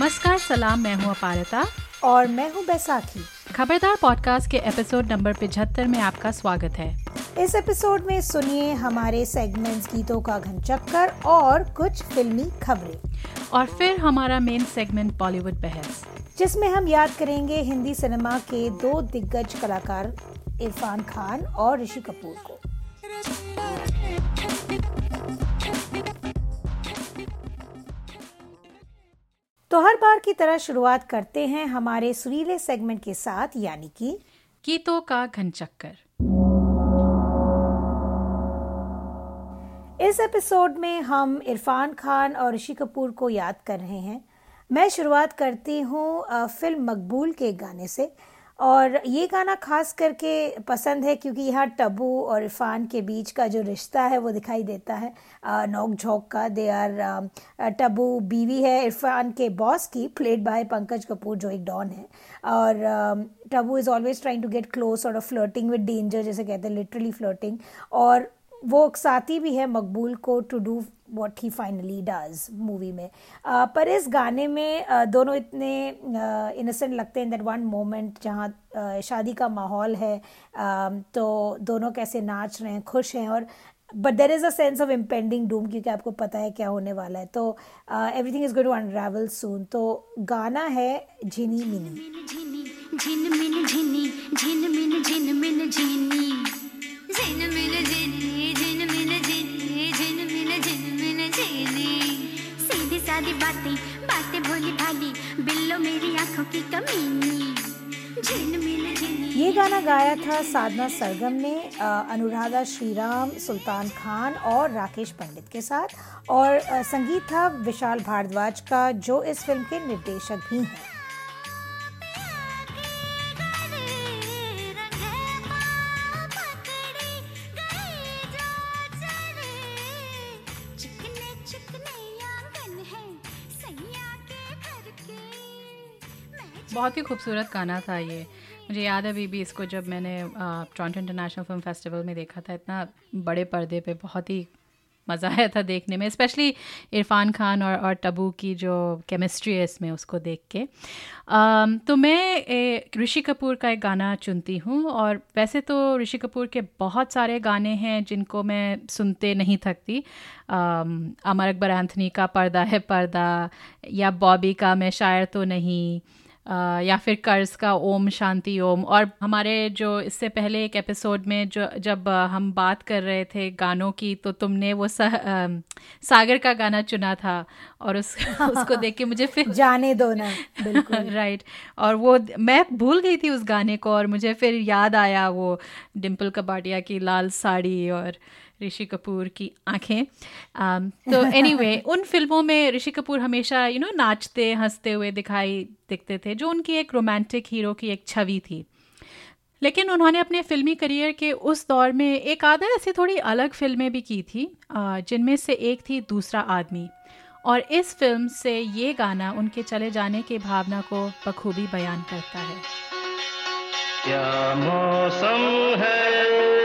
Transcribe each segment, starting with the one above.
नमस्कार सलाम मैं हूँ अपारता। और मैं हूँ बैसाखी। खबरदार पॉडकास्ट के एपिसोड नंबर पिछहत्तर में आपका स्वागत है। इस एपिसोड में सुनिए हमारे सेगमेंट्स गीतों का घन चक्कर और कुछ फिल्मी खबरें। और फिर हमारा मेन सेगमेंट बॉलीवुड बहस। जिसमें हम याद करेंगे हिंदी सिनेमा के दो दिग्गज कलाकार इरफान खान और ऋषि कपूर को। तो हर बार की तरह शुरुआत करते हैं हमारे सुरीले सेगमेंट के साथ यानी कि गीतों का घन चक्कर इस एपिसोड में हम इरफान खान और ऋषि कपूर को याद कर रहे हैं। मैं शुरुआत करती हूँ फ़िल्म मकबूल के गाने से। और ये गाना खास करके पसंद है क्योंकि यहाँ टबू और इरफान के बीच का जो रिश्ता है वो दिखाई देता है। नोक झोंक का दे आर टबू बीवी है इरफान के बॉस की प्लेड बाय पंकज कपूर जो एक डॉन है। और Tabu is always trying to get close और फ्लर्टिंग विद डेंजर जैसे कहते हैं लिटरली फ्लर्टिंग और वो साथी भी है मकबूल को to do what he finally does movie में। uh, पर इस गाने में uh, दोनों इतने इनोसेंट uh, लगते हैं दैट वन मोमेंट जहाँ शादी का माहौल है तो दोनों कैसे नाच रहे हैं खुश हैं। और but there is a sense of impending doom क्योंकि आपको पता है क्या होने वाला है। तो everything is good to unravel soon तो गाना है झिनी मिनी। झिन मिन झिनी झिन मिन झिन मिन झिनी झिन मिन झिनी झिन मिन झिनी झिन मिन झिन मिन झिनी सीधी सादी बातें बातें भोली भाली, बिल्लो मेरी आँखों की कमीनी। ये गाना गाया था साधना सरगम ने अनुराधा श्रीराम, सुल्तान खान और राकेश पंडित के साथ। और संगीत था विशाल भारद्वाज का, जो इस फ़िल्म के निर्देशक भी हैं। बहुत ही खूबसूरत गाना था ये। मुझे याद है अभी भी इसको जब मैंने टोरंटो इंटरनेशनल फ़िल्म फेस्टिवल में देखा था इतना बड़े पर्दे पे बहुत ही मज़ा आया था देखने में स्पेशली इरफान खान और और टबू की जो केमिस्ट्री है इसमें उसको देख के। um, तो मैं ऋषि कपूर का एक गाना चुनती हूँ और वैसे तो ऋषि कपूर के बहुत सारे गाने हैं जिनको मैं सुनते नहीं थकती। अमर अकबर एंथनी का पर्दा है पर्दा या बॉबी का मैं शायर तो नहीं। या फिर कर्ज का ओम शांति ओम। और हमारे जो इससे पहले एक एपिसोड में जो जब हम बात कर रहे थे गानों की तो तुमने वो सा, सागर का गाना चुना था और उस उसको देख के मुझे फिर जाने दो ना राइट और वो मैं भूल गई थी उस गाने को और मुझे फिर याद आया वो डिम्पल कबाडिया की लाल साड़ी और ऋषि कपूर की आँखें। Um, तो एनी anyway, उन फ़िल्मों में ऋषि कपूर हमेशा यू you नो know, नाचते हँसते हुए दिखाई दिखते थे जो उनकी एक रोमांटिक हीरो की एक छवि थी। लेकिन उन्होंने अपने फिल्मी करियर के उस दौर में एक आधा ऐसी थोड़ी अलग फ़िल्में भी की थी जिनमें से एक थी दूसरा आदमी। और इस फ़िल्म से ये गाना उनके चले जाने की भावना को बखूबी बयान करता है। क्या मौसम है?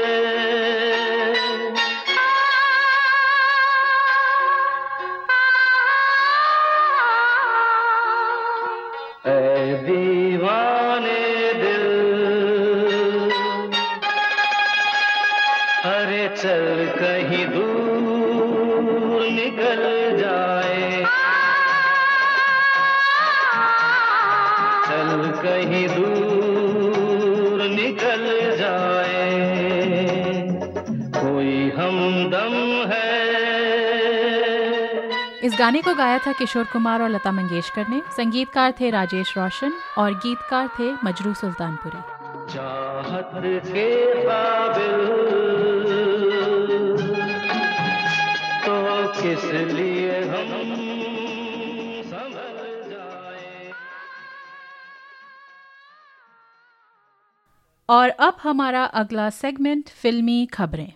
इस गाने को गाया था किशोर कुमार और लता मंगेशकर ने। संगीतकार थे राजेश रोशन और गीतकार थे मजरू सुल्तानपुरी। चाहत के तो किस लिए हम और अब हमारा अगला सेगमेंट फिल्मी खबरें।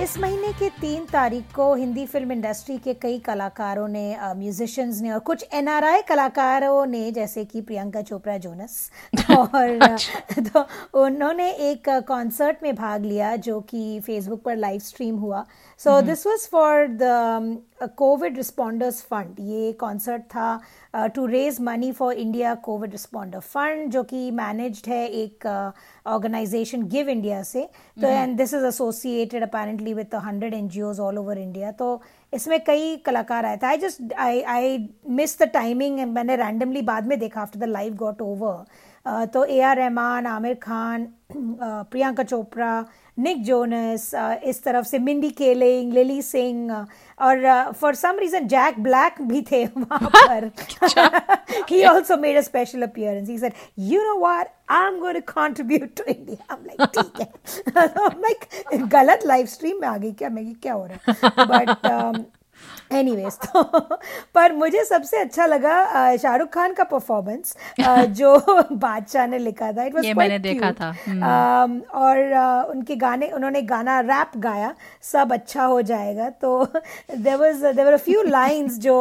इस महीने की तीन तारीख को हिंदी फ़िल्म इंडस्ट्री के कई कलाकारों ने म्यूजिशियंस ने और कुछ एनआरआई कलाकारों ने जैसे कि प्रियंका चोपड़ा जोनस और अच्छा। तो उन्होंने एक कॉन्सर्ट में भाग लिया जो कि फेसबुक पर लाइव स्ट्रीम हुआ so this was for the covid responders fund ये कॉन्सर्ट था to raise money for India covid responder fund जो कि मैनेज्ड है एक ऑर्गेनाइजेशन गिव इंडिया से. तो and this is associated apparently with hundred N G all over India तो इसमें कई कलाकार आए थे. I just I I miss the timing and मैंने रैंडमली बाद में देखा after the live got over तो A R Rahman Aamir Khan Priyanka Chopra Nick Jonas इस तरफ़ से मिंडी केलिंग लिली सिंह और for some reason Jack Black भी थे वहाँ पर। ही also made a special appearance he said you know what I am going to contribute to India I am like ठीक है. लाइक गलत लाइव स्ट्रीम में आ गई क्या? मैं क्या हो रहा है? बट एनीवेज तो पर मुझे सबसे अच्छा लगा शाहरुख खान का परफॉर्मेंस जो बादशाह ने लिखा था। इट वॉज़ मैंने देखा था। हम्म। और उनके गाने उन्होंने गाना रैप गाया सब अच्छा हो जाएगा। तो there was there a few lines जो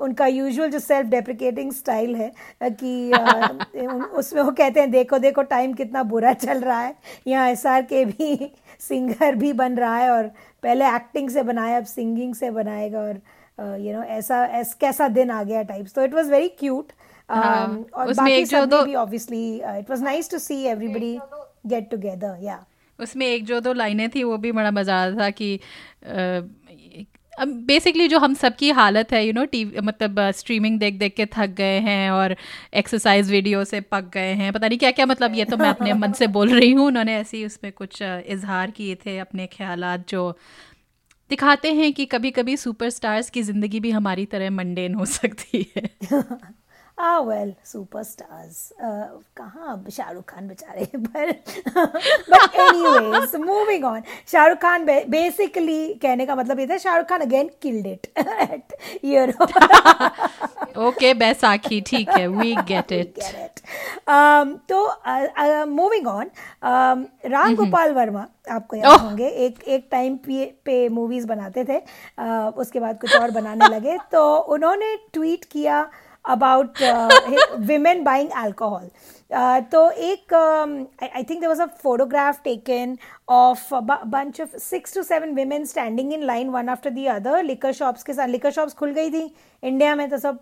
उनका यूजुअल जो सेल्फ डेप्रिकेटिंग स्टाइल है कि उसमें वो कहते हैं देखो देखो टाइम कितना बुरा चल रहा है। यहाँ एस आर के भी सिंगर भी बन रहा है और पहले एक्टिंग से बनाया अब सिंगिंग से बनाएगा और यू नो ऐसा ऐस कैसा दिन आ गया टाइप्स तो इट वाज वेरी क्यूट और बाकी सब भी obviously it was nice to see everybody get together या उसमें एक जो दो लाइनें थी वो भी बड़ा मज़ा आ रहा था कि अब बेसिकली जो हम सबकी हालत है यू नो टीवी मतलब स्ट्रीमिंग देख देख के थक गए हैं और एक्सरसाइज वीडियो से पक गए हैं। पता नहीं क्या क्या मतलब ये तो मैं अपने मन से बोल रही हूँ। उन्होंने ऐसे ही उसमें कुछ इजहार किए थे अपने ख्याल जो दिखाते हैं कि कभी कभी सुपरस्टार्स की ज़िंदगी भी हमारी तरह मंडेन हो सकती है। आ वेल सुपरस्टार्स कहाँ अब शाहरुख खान बेचारे पर but anyways moving on Shahrukh Khan basically कहने का मतलब ये था Shahrukh Khan again killed it at you okay Baisakhi ठीक है वी गेट इट तो मूविंग ऑन राम गोपाल वर्मा आपको याद oh. होंगे एक एक टाइम पे, पे मूवीज़ बनाते थे uh, उसके बाद कुछ और बनाने लगे तो उन्होंने ट्वीट किया about uh, women buying alcohol. Uh, तो एक I think there was a photograph taken of bunch of six to seven women standing in line one after the other liquor shops के साथ लिकर शॉप्स खुल गई थी। India में तो सब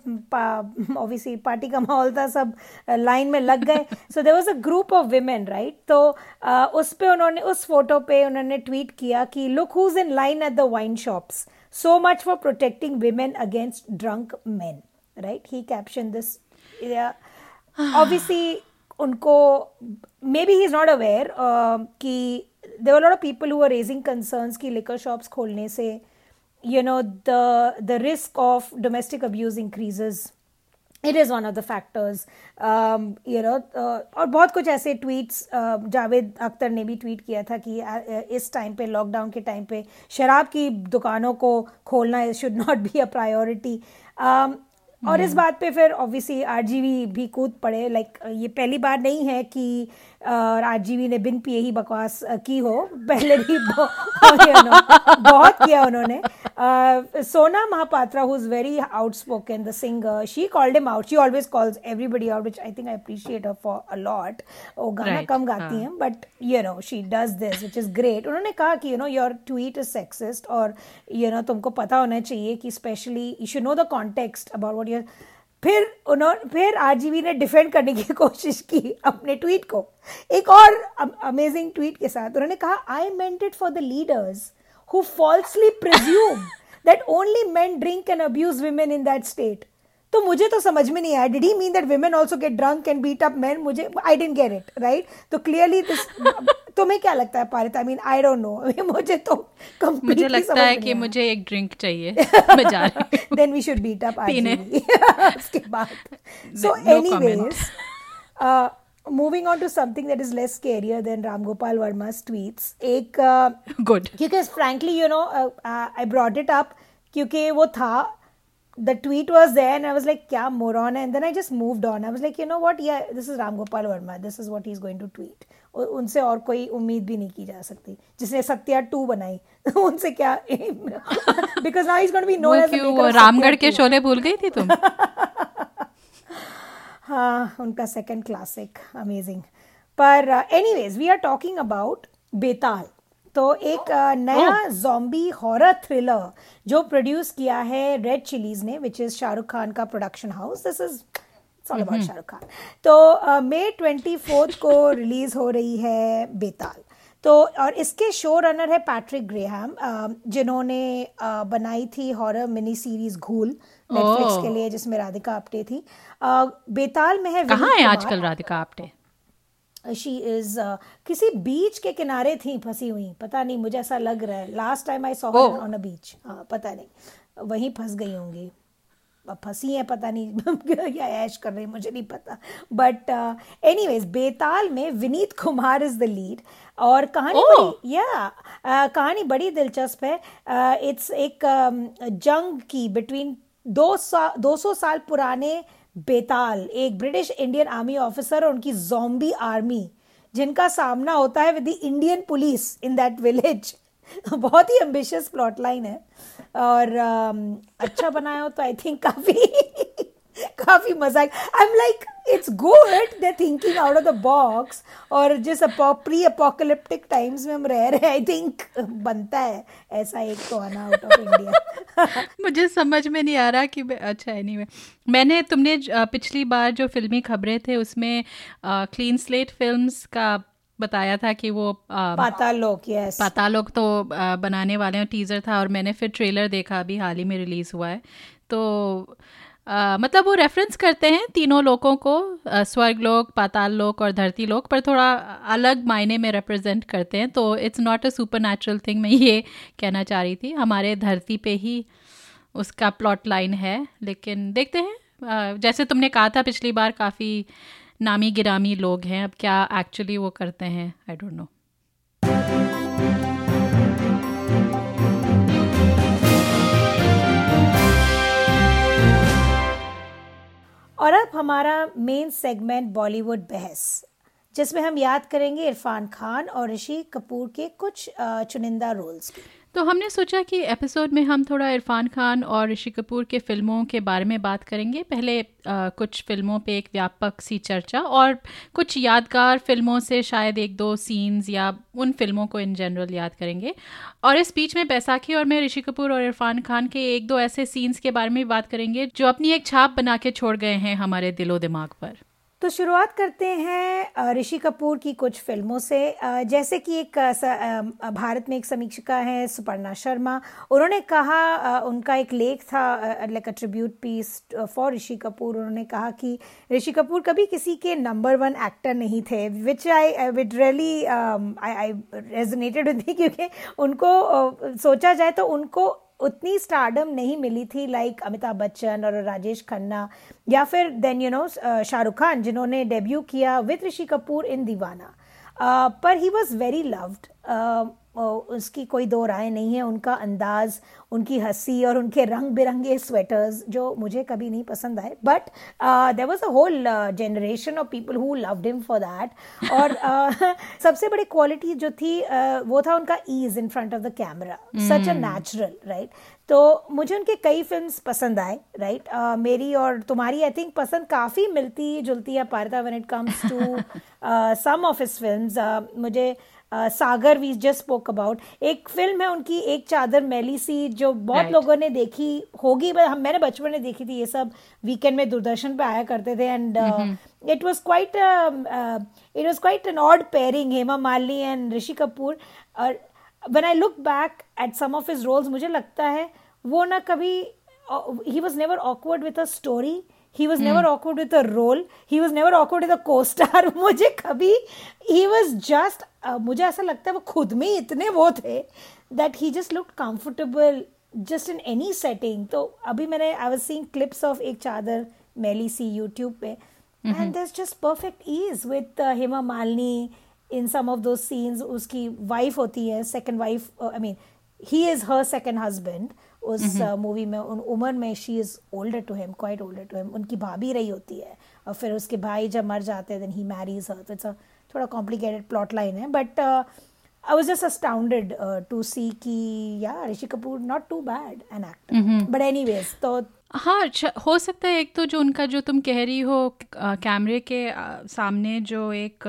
ऑब्वियसली पार्टी का माहौल था सब लाइन में लग गए। So there was a group of women right तो uh, उस पर उन्होंने उस फ़ोटो पे उन्होंने ट्वीट किया कि look who's in line at the wine shops so much for protecting women against drunk man right he caption this obviously उनको may be he is not aware कि there not of people who are raising concerns कि liquor shops खोलने से you know the the risk of domestic abuse increases it is one of the factors you know और बहुत कुछ ऐसे tweets uh, Javed Akhtar ने भी ट्वीट किया था कि uh, uh, इस टाइम पर लॉकडाउन के टाइम पे शराब की दुकानों को खोलना should not be a priority और इस बात पे फिर ऑब्वियसली आरजीवी भी कूद पड़े। लाइक ये पहली बार नहीं है कि आरजीवी ने बिन पिए ही बकवास की हो। पहले भी बहुत किया उन्होंने Sona Mohapatra who is very outspoken the singer she called him out she always calls everybody out which I think I appreciate her for a lot वो गाना कम गाती हैं। But you know she does this which is great उन्होंने कहा कि you know your tweet is sexist और you know तुमको पता होना चाहिए कि specially you should know the context about what your फिर उन्होंने फिर आरजीवी ने डिफेंड करने की कोशिश की अपने ट्वीट को। एक और अमेजिंग ट्वीट के साथ उन्होंने कहा I meant it for the leaders who falsely presume that only men drink and abuse women in that state तो मुझे तो समझ में नहीं आया। Did he mean that women also get drunk and beat up men मुझे I didn't get it right तो clearly this तुम्हें क्या लगता है Parit? I mean I don't know मुझे तो मुझे लगता है कि मुझे एक ड्रिंक चाहिए। मैं जा रही then we should beat up पीने। उसके बाद। So anyways moving on to something that is less scarier than Ram Gopal Verma's tweets. एक गुड क्योंकि frankly you know uh, uh, I brought it up क्योंकि वो था the tweet was there and I was like, kya moron? And then I just moved on. I was like, you know what? Yeah, this is Ram Gopal Verma. This is what he's going to tweet. उ- उनसे और कोई उम्मीद भी नहीं की जा सकती जिसने सत्या टू बनाई उनसे क्या because now is going to be known as Ramgarh के शोले भूल गई थी तुम हाँ उनका सेकंड क्लासिक अमेजिंग पर anyways we are talking about Betaal तो एक नया जॉम्बी हॉरर थ्रिलर जो प्रोड्यूस किया है रेड चिलीज ने विच इज़ शाहरुख खान का production house this is about Shahrukh Khan. तो मई ट्वेंटी फोर्थ को रिलीज़ हो रही है बेताल. तो और इसके शो रनर है पैट्रिक ग्रेहम जिन्होंने बनाई थी horror mini series Ghoul Netflix के लिए जिसमें राधिका आप्टे थी. बेताल में है कहाँ है आजकल राधिका आप्टे? शी इज़ किसी बीच के किनारे थी फंसी हुई। पता नहीं मुझे ऐसा लग रहा है। Last time I saw. On a beach हाँ पता नहीं। वहीं फंस गई होंगी। अब फंसी है पता नहीं। या ऐश कर रही मुझे नहीं पता। बट एनीवेज बेताल में Vineet Kumar is the lead और कहानी Oh. बड़ी या uh, कहानी बड़ी दिलचस्प है। इट्स uh, एक um, जंग की बिटवीन दो सा दो सौ साल पुराने बेताल एक ब्रिटिश इंडियन आर्मी ऑफिसर और उनकी जोम्बी आर्मी जिनका सामना होता है with the Indian police in that village बहुत ही एम्बिशियस प्लॉट लाइन है। और um, अच्छा बनाया हो तो आई थिंक काफ़ी काफ़ी मज़ा I am like it's good they thinking out of the box और जिस प्री अपोकलिप्टिक टाइम्स में हम रह रहे हैं आई थिंक बनता है। ऐसा एक तो आना आउट ऑफ़ इंडिया मुझे समझ में नहीं आ रहा कि अच्छा एनीवे मैंने तुमने पिछली बार जो फिल्मी खबरें थे उसमें क्लीन स्लेट फिल्म्स का बताया था कि वो अ, पाताल यस पता लोग तो अ, बनाने वाले हैं टीज़र था और मैंने फिर ट्रेलर देखा अभी हाल ही में रिलीज़ हुआ है। तो मतलब वो रेफरेंस करते हैं तीनों लोगों को स्वर्ग लोक पाताल लोक और धरती लोक पर थोड़ा अलग मायने में रिप्रेजेंट करते हैं तो it's not a supernatural thing मैं ये कहना चाह रही थी। हमारे धरती पे ही उसका प्लॉट लाइन है, लेकिन देखते हैं। जैसे तुमने कहा था पिछली बार काफ़ी नामी गिरामी लोग हैं, अब क्या एक्चुअली वो करते हैं? आई डोंट नो और अब हमारा मेन सेगमेंट बॉलीवुड बहस, जिसमें हम याद करेंगे इरफान खान और ऋषि कपूर के कुछ चुनिंदा रोल्स तो हमने सोचा कि एपिसोड में हम थोड़ा इरफान खान और ऋषि कपूर के फ़िल्मों के बारे में बात करेंगे। पहले अ, कुछ फ़िल्मों पे एक व्यापक सी चर्चा और कुछ यादगार फ़िल्मों से शायद एक दो सीन्स या उन फ़िल्मों को इन जनरल याद करेंगे। और इस बीच में बैसाखी और मैं ऋषि कपूर और इरफान खान के एक दो ऐसे सीन्स के बारे में बात करेंगे जो अपनी एक छाप बना के छोड़ गए हैं हमारे दिलो दिमाग पर। तो शुरुआत करते हैं ऋषि कपूर की कुछ फ़िल्मों से। जैसे कि एक भारत में एक समीक्षिका हैं, सुपर्णा शर्मा। उन्होंने कहा उनका एक लेख था like a tribute piece for Rishi Kapoor. उन्होंने कहा कि ऋषि कपूर कभी किसी के नंबर वन एक्टर नहीं थे which I with really I I resonated with क्योंकि उनको सोचा जाए तो उनको उतनी स्टारडम नहीं मिली थी लाइक अमिताभ बच्चन और राजेश खन्ना, या फिर then you know Shahrukh Khan, जिन्होंने डेब्यू किया विद ऋषि कपूर इन दीवाना। पर ही वॉज़ वेरी लव्ड उसकी कोई दो राय नहीं है उनका अंदाज उनकी हँसी और उनके रंग बिरंगे स्वेटर्स जो मुझे कभी नहीं पसंद आए। But there was a whole generation of people who loved him for that और uh, सबसे बड़ी क्वालिटी जो थी uh, वो था उनका ease in front of the camera such a natural right तो मुझे उनके कई फिल्म्स पसंद आए राइट मेरी और तुम्हारी आई थिंक पसंद काफ़ी मिलती जुलती है पारता when it comes to some of his films मुझे uh, Sagar we just spoke about एक फ़िल्म है उनकी एक चादर मैली सी जो बहुत Right. लोगों ने देखी होगी हम मैंने बचपन में देखी थी ये सब वीकेंड में दूरदर्शन पे आया करते थे and it was quite it was quite an odd pairing Hema Malini and Rishi Kapoor और when I look back at some of his roles मुझे लगता है वो ना कभी he was never awkward with a a he was never awkward with a role he was never awkward with a co-star मुझे कभी he was just uh, मुझे ऐसा लगता है वो खुद में ही इतने वो थे that he just looked comfortable just in any setting तो अभी मैंने I was seeing clips of Ek Chadar Maili Si YouTube पे and there's just perfect ease with uh, Hema Malini in some of those scenes उसकी wife होती है second wife I mean he is her second husband उस movie में उन उमर में she is older to him quite older to him उनकी भाभी रही होती है और फिर उसके भाई जब मर जाते हैं देन ही मैरीज हर तो इट्स थोड़ा कॉम्प्लिकेटेड प्लॉट लाइन है but I was just astounded to see की या Rishi Kapoor not too bad an actor but anyways तो हाँ हो सकता है एक तो जो उनका जो तुम कह रही हो कैमरे के सामने जो एक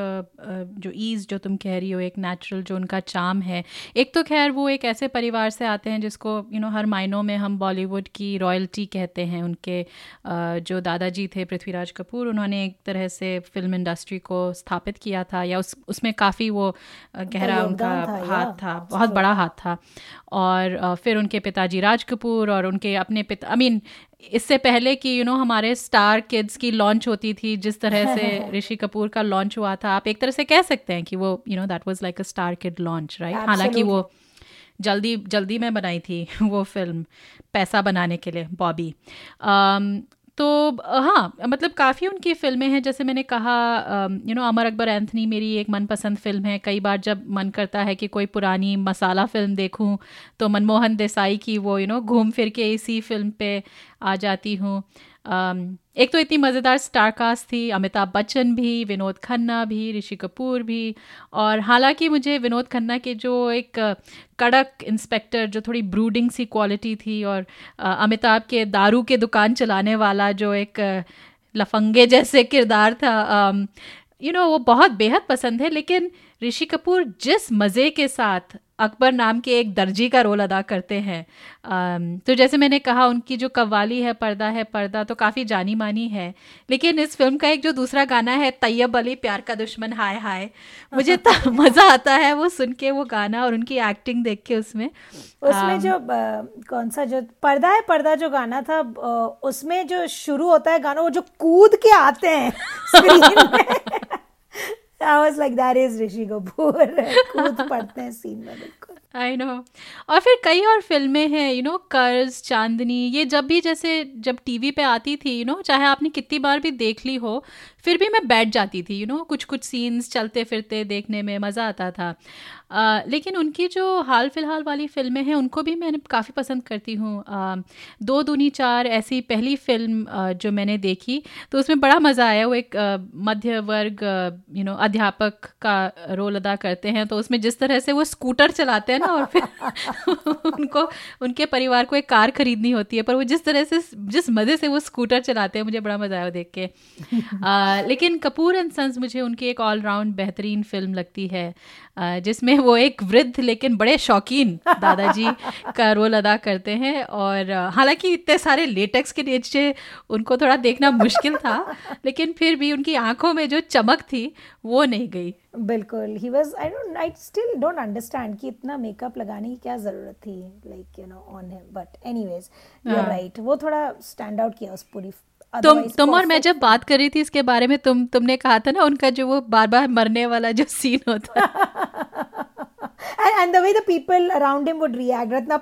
जो ईज़ जो तुम कह रही हो एक नेचुरल जो उनका चाम है। एक तो खैर वो एक ऐसे परिवार से आते हैं जिसको यू you नो know, हर मायनों में हम बॉलीवुड की रॉयल्टी कहते हैं। उनके जो दादाजी थे पृथ्वीराज कपूर उन्होंने एक तरह से फ़िल्म इंडस्ट्री को स्थापित किया था या उस उसमें काफ़ी वो गहरा उनका था, हाथ था बहुत बड़ा हाथ था। और फिर उनके पिताजी राज कपूर और उनके अपने पिता आई मीन इससे पहले कि यू you नो know, हमारे स्टार किड्स की लॉन्च होती थी जिस तरह से ऋषि कपूर का लॉन्च हुआ था आप एक तरह से कह सकते हैं कि वो you know that was like a star kid launch right हालाँकि वो जल्दी जल्दी में बनाई थी वो फ़िल्म पैसा बनाने के लिए बॉबी um, तो हाँ मतलब काफ़ी उनकी फ़िल्में हैं, जैसे मैंने कहा यू नो अमर अकबर एंथनी मेरी एक मनपसंद फ़िल्म है। कई बार जब मन करता है कि कोई पुरानी मसाला फ़िल्म देखूँ तो मनमोहन देसाई की वो यू नो घूम फिर के इसी फ़िल्म पे आ जाती हूँ। एक तो इतनी मज़ेदार स्टार कास्ट थी, अमिताभ बच्चन भी, विनोद खन्ना भी, ऋषि कपूर भी, और हालाँकि मुझे विनोद खन्ना के जो एक कड़क इंस्पेक्टर जो थोड़ी ब्रूडिंग सी क्वालिटी थी और अमिताभ के दारू के दुकान चलाने वाला जो एक लफंगे जैसे किरदार था यू नो वो बहुत बेहद पसंद है, लेकिन ऋषि कपूर जिस मज़े के साथ अकबर नाम के एक दर्जी का रोल अदा करते हैं। तो जैसे मैंने कहा उनकी जो कव्वाली है पर्दा है पर्दा तो काफ़ी जानी मानी है। लेकिन इस फ़िल्म का एक जो दूसरा गाना है तैयब अली प्यार का दुश्मन हाय हाय मुझे मज़ा आता है वो सुन के वो गाना और उनकी एक्टिंग देख के उसमें। उसमें जो कौन सा जो पर्दा है पर्दा जो गाना था उसमें जो शुरू होता है गाना वो जो कूद के आते हैं और फिर कई और फ़िल्में हैं यू नो कर्ज, चांदनी, ये जब भी जैसे जब टीवी पे आती थी यू नो चाहे आपने कितनी बार भी देख ली हो, फिर भी मैं बैठ जाती थी यू नो कुछ कुछ सीन्स चलते फिरते देखने में मज़ा आता था। आ, लेकिन उनकी जो हाल फ़िलहाल वाली फ़िल्में हैं उनको भी मैंने काफ़ी पसंद करती हूँ। दो दूनी चार ऐसी पहली फ़िल्म आ, जो मैंने देखी तो उसमें बड़ा मज़ा आया। वो एक मध्य वर्ग यू नो अध्यापक का रोल अदा करते हैं तो उसमें जिस तरह से वो स्कूटर चलाते हैं ना और फिर उनको उनके परिवार को एक कार खरीदनी होती है पर वो जिस तरह से जिस मज़े से वो स्कूटर चलाते हैं मुझे बड़ा मज़ा आया देख के। लेकिन कपूर एंड सन्स मुझे उनकी एक ऑलराउंड बेहतरीन फ़िल्म लगती है जिसमें वो एक वृद्ध लेकिन बड़े शौकीन दादाजी का रोल अदा करते हैं और हालाँकि इतने सारे लेटेक्स के नीचे उनको थोड़ा देखना मुश्किल था लेकिन फिर भी उनकी आँखों में जो चमक थी वो नहीं गई। बिल्कुल ही was I don't I still don't understand कि इतना मेकअप लगाने की क्या ज़रूरत थी like you know on him but anyways you are right वो थोड़ा स्टैंड आउट किया उस पूरी तुम तुम और मैं जब बात कर रही थी इसके बारे में तुम तुमने कहा था ना उनका जो वो बार बार मरने वाला जो सीन होता and the way the people around him would react Ratna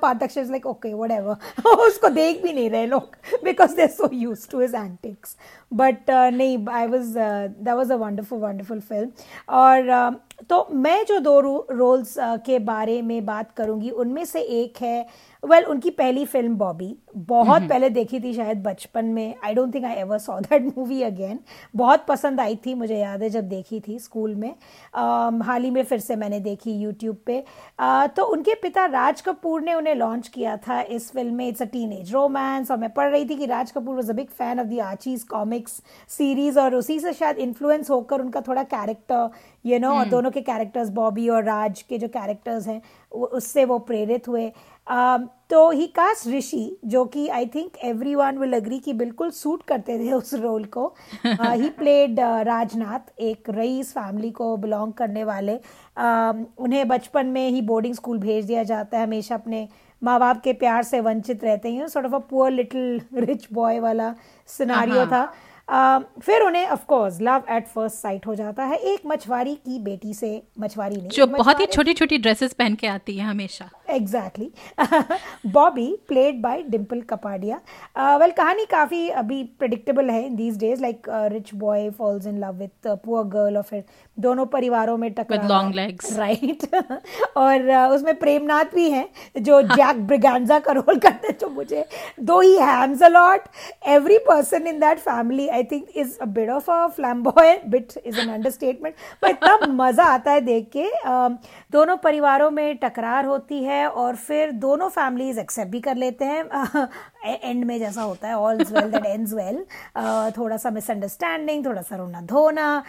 उसको देख भी नहीं रहे लोग because they so used to his antics but uh, नहीं I was uh, was a wonderful wonderful film और uh, तो मैं जो दो रोल्स uh, के बारे में बात करूँगी उनमें से एक है वेल well, उनकी पहली फ़िल्म बॉबी बहुत mm-hmm. पहले देखी थी शायद बचपन में. I don't think I ever saw that movie again बहुत पसंद आई थी मुझे याद है जब देखी थी स्कूल में. Um, हाल ही में फिर से मैंने देखी यूट्यूब पे. Uh, तो उनके पिता राज कपूर ने उन्हें लॉन्च किया था इस फ़िल्म में. It's a teenage romance और मैं पढ़ रही थी कि Raj Kapoor was a big fan of the Archie's comics series और उसी से शायद इन्फ्लुएंस होकर उनका थोड़ा कैरेक्टर यू नो और दोनों के कैरेक्टर्स बॉबी और राज के जो कैरेक्टर्स हैं उससे वो प्रेरित हुए। Um, तो ही कास्ट ऋषि जो कि I think everyone will agree कि बिल्कुल सूट करते थे उस रोल को। ही प्लेड राजनाथ एक रईस फैमिली को बिलोंग करने वाले। Uh, उन्हें बचपन में ही बोर्डिंग स्कूल भेज दिया जाता है हमेशा अपने माँ बाप के प्यार से वंचित रहते हैं। Sort of a poor little rich boy वाला सिनारियो था। आ, फिर उन्हें of course love at first sight हो जाता है। एक मछुआरी की बेटी से मछुआरी नहीं जो बहुत ही छोटी छोटी ड्रेसेस पहन के आती है हमेशा। Exactly Bobby played by Dimple Kapadia well कहानी काफ़ी अभी प्रिडिक्टेबल है in these days like rich boy falls in love with poor girl और फिर दोनों परिवारों में टकरार लॉन्ग लेग्स राइट और uh, उसमें प्रेमनाथ भी हैं जो जैक ब्रिगेंजा का रोल करते हैं जो मुझे दो he hams a lot every person in that family I think is a bit of a flamboyant bit is an understatement पर इतना मज़ा आता है देख के uh, दोनों परिवारों में टकरार होती है और फिर दोनों फैमिलीज़ एक्सेप्ट भी कर लेते हैं। एंड में जैसा होता है all well that ends well थोड़ा सा मिसअंडरस्टैंडिंग थोड़ा सा रोना धोना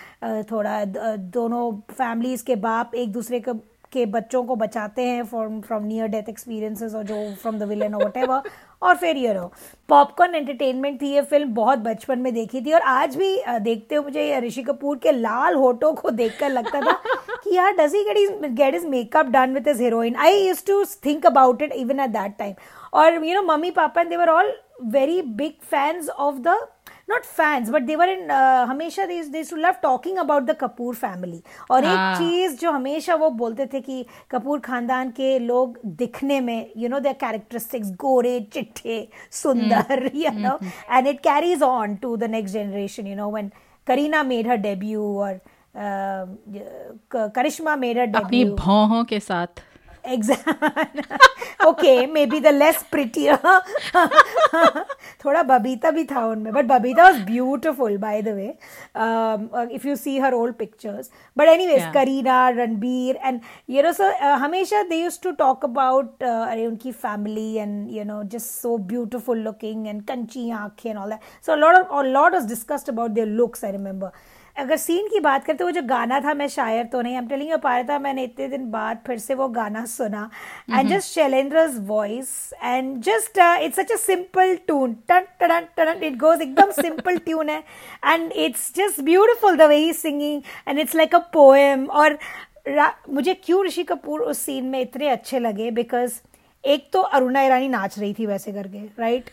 थोड़ा दोनों फैमिलीज़ के बाप एक दूसरे के के बच्चों को बचाते हैं from from near death experiences और जो फ्रॉम द विलन और वट और फिर ये रहो पॉपकॉर्न एंटरटेनमेंट थी ये फ़िल्म बहुत बचपन में देखी थी और आज भी देखते हुए मुझे ऋषि कपूर के लाल होठों को देखकर लगता था कि यार does he get his get his makeup done with his heroine I use to think about it even at that time और you know mummy papa and they were all very big fans of the not fans but they were in हमेशा they to love talking about the Kapoor family और एक हाँ। चीज़ जो हमेशा वो बोलते थे कि कपूर खानदान के लोग दिखने में यू नो देयर कैरेक्टरिस्टिक्स गोरे चिट्ठे सुंदर you know and it carries on to the next generation you know when Kareena made her debut और करिश्मा मेड हर अपनी डेब्यू भौहों के साथ। Exact okay maybe the less prettier. Thoda babita bhi tha unme but babita was beautiful by the way. Um, uh, if you see her old pictures. But anyways yeah. karina ranbir and you know so uh, hamesha they used to talk about uh, ki family and you know just so beautiful looking and kanchi aankhe and all that. So a lot of a lot was discussed about their looks i remember. अगर scene की बात करते वो जो गाना था मैं शायर तो नहीं हम टेलिंग यू पाया था मैंने इतने दिन बाद फिर से वो गाना सुना। And just Shailendra's voice and just it's such a simple tune ton टन टन इट गोज एकदम सिंपल ट्यून है। And it's just beautiful the way he singing and it's like a poem और मुझे क्यों ऋषि कपूर उस सीन में इतने अच्छे लगे? बिकॉज़ एक तो अरुणा ईरानी नाच रही थी वैसे करके right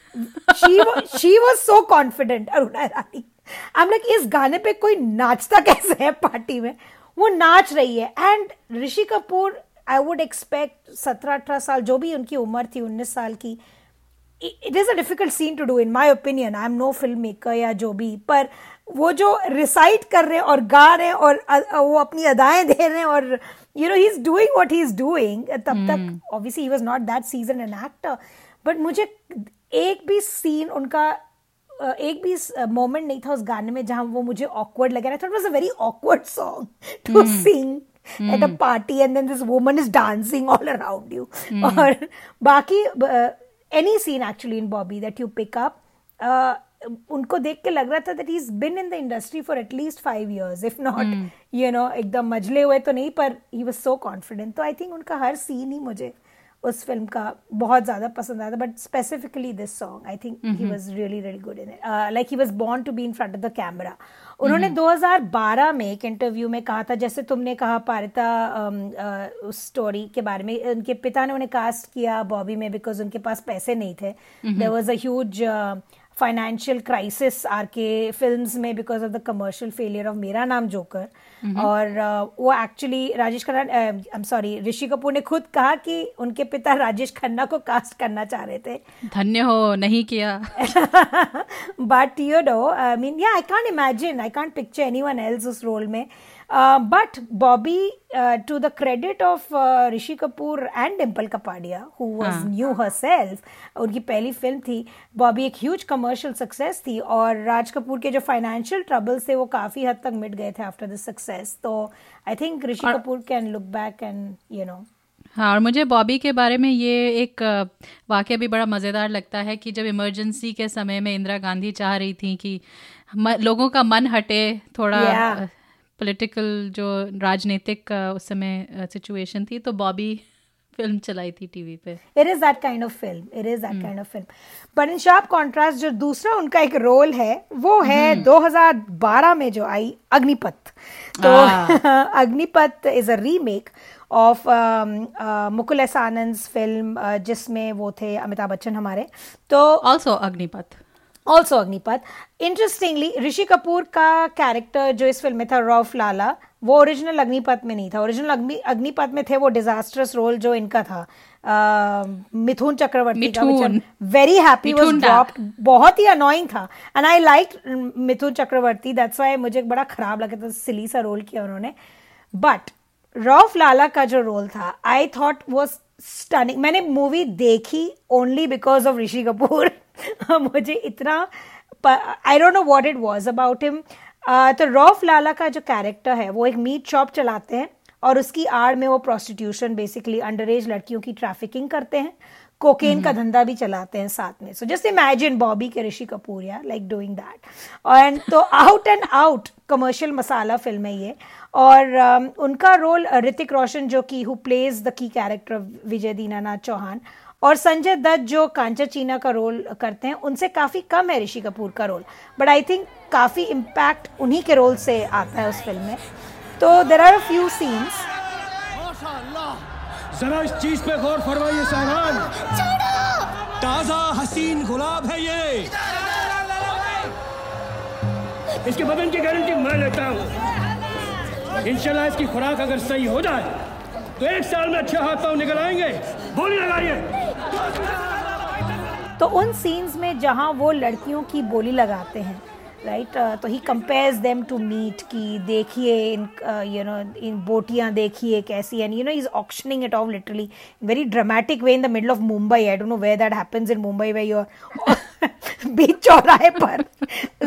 she was so confident Aruna Irani. I like इस गाने पे कोई नाचता कैसे है पार्टी में? वो नाच रही है। And Rishi Kapoor I would expect सत्रह अठारह साल जो भी उनकी उम्र थी उन्नीस साल की it is a difficult scene to do in my opinion I am no filmmaker या जो भी पर वो जो रिसाइट कर रहे हैं और गा रहे हैं और वो अपनी अदाएँ दे रहे हैं और you know he is doing what he is doing तब तक obviously he was not that seasoned an actor but मुझे एक भी सीन उनका एक भी मोमेंट नहीं था उस गाने में जहाँ वो मुझे ऑकवर्ड लगा था it was a very awkward song to sing at a party and then this woman is dancing all around you और बाकी any scene actually in Bobby that you pick up उनको देख के लग रहा था that is been in the industry for at least five years if not you know एकदम मजले हुए तो नहीं पर ही वॉज़ सो कॉन्फिडेंट तो आई थिंक उनका हर सीन ही मुझे उस फ़िल्म का बहुत ज़्यादा पसंद आया था but specifically this song I think he was really really good in it like he was born to be in front of the camera उन्होंने 2012 में एक इंटरव्यू में कहा था जैसे तुमने कहा पारिता उस स्टोरी के बारे में उनके पिता ने उन्हें कास्ट किया बॉबी में बिकॉज़ उनके पास पैसे नहीं थे. There was a huge financial crisis R K films में because of the commercial failure of Mera Naam Joker और uh, वो actually Rajesh Khanna I am sorry Rishi Kapoor ने खुद कहा कि उनके पिता राजेश खन्ना को कास्ट करना चाह रहे थे। धन्य हो नहीं किया। But you know, I mean, I can't imagine I can't picture anyone else उस रोल में. Uh, but Bobby, uh, to the credit of uh, Rishi Kapoor and Dimple Kapadia, who was हाँ. new herself, उनकी पहली film थी बॉबी एक huge commercial success थी और राज कपूर के जो फाइनेंशियल ट्रबल्स थे वो काफ़ी हद तक मिट गए थे आफ्टर द सक्सेस तो I think Rishi Kapoor can look back and you know हाँ और मुझे बॉबी के बारे में ये एक अ, वाक़या भी बड़ा मज़ेदार लगता है कि जब इमरजेंसी के समय में इंदिरा गांधी चाह रही थी कि म, लोगों का मन हटे थोड़ा Yeah. पॉलिटिकल जो राजनीतिक उस समय सिचुएशन थी तो बॉबी फ़िल्म चलाई थी टीवी पे। It is that kind of film it is that kind of film but in sharp contrast जो दूसरा उनका एक रोल है वो है 2012 में जो आई अग्निपथ। तो Agneepath is a remake of Mukul S Anand film जिसमें वो थे अमिताभ बच्चन हमारे। तो also Agneepath. Also Agneepath interestingly Rishi Kapoor का कैरेक्टर जो इस फ़िल्म में था रॉफ लाला वो ओरिजिनल अग्निपथ में नहीं था. ओरिजिनल अग्निपथ में थे वो डिजास्टरस रोल जो इनका था. मिथुन चक्रवर्ती का वेरी हैप्पी वाज ड्रॉप्ड बहुत ही अनोइंग था. And I like Mithun Chakraborty. That's why मुझे बड़ा खराब लगा था सिली सा रोल किया उन्होंने. बट रॉफ लाला का जो रोल था आई थॉट वॉज़ स्टनिंग मैंने मूवी देखी only because of Rishi Kapoor मुझे इतना I don't know what it was about him तो रॉफ लाला का जो कैरेक्टर है, वो एक मीट शॉप चलाते हैं। और उसकी आड़ में वो प्रोस्टिट्यूशन बेसिकली अंडर एज लड़कियों की ट्रैफिकिंग करते हैं। कोकेन का। धंधा भी चलाते हैं साथ में। सो जस्ट इमेजिन बॉबी के ऋषि कपूर या लाइक डूइंग दैट एंड तो out and out commercial masala film है ये। और um, उनका रोल ऋतिक रोशन जो कि who plays the key character Vijay Dinanath Chauhan और संजय दत्त जो कांचा चीना का रोल करते हैं उनसे काफ़ी कम है ऋषि कपूर का रोल बट आई थिंक काफ़ी इम्पैक्ट उन्हीं के रोल से आता है उस फ़िल्म में। तो देर आर फ्यू सीन्स जरा इस चीज़ पे गौर फरमाइए साहबान ताज़ा हसीन गुलाब है ये। इसके बदन की गारंटी मैं लेता हूँ। इंशाल्लाह इसकी खुराक अगर सही हो जाए तो एक साल में अच्छे हाथ पाँव निकल आएँगे। बोली लगाइए। तो उन सीन्स में जहाँ वो लड़कियों की बोली लगाते हैं राइट तो he compares them to meat कि देखिए इन यू नो इन बोटियाँ देखिए कैसी and you know is auctioning it off literally very dramatic way in the middle of Mumbai I don't know where that happens in Mumbai way your बीच चौराहे पर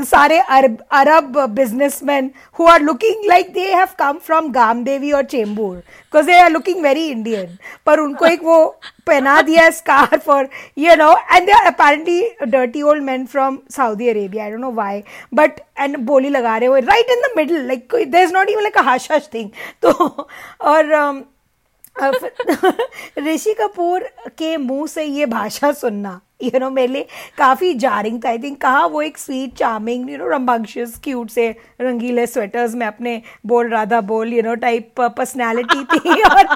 सारे अरब अरब businessman who are looking like they have come from Gamdevi और Chembur because they are looking very Indian पर उनको एक वो पहना दिया स्कार्फ और you know and they are apparently dirty old man from Saudi Arabia I don't know why but and बोली लगा रहे हो right in the middle like there is not even like a hush hush thing तो और um, Rishi Kapoor के मुँह से ये भाषा सुनना यू नो मेरे लिए काफ़ी जारिंग था आई थिंक कहा वो एक sweet charming you know rambunctious cute से रंगीले स्वेटर्स में अपने बोल, राधा बोल यू नो टाइप पर्सनैलिटी थी और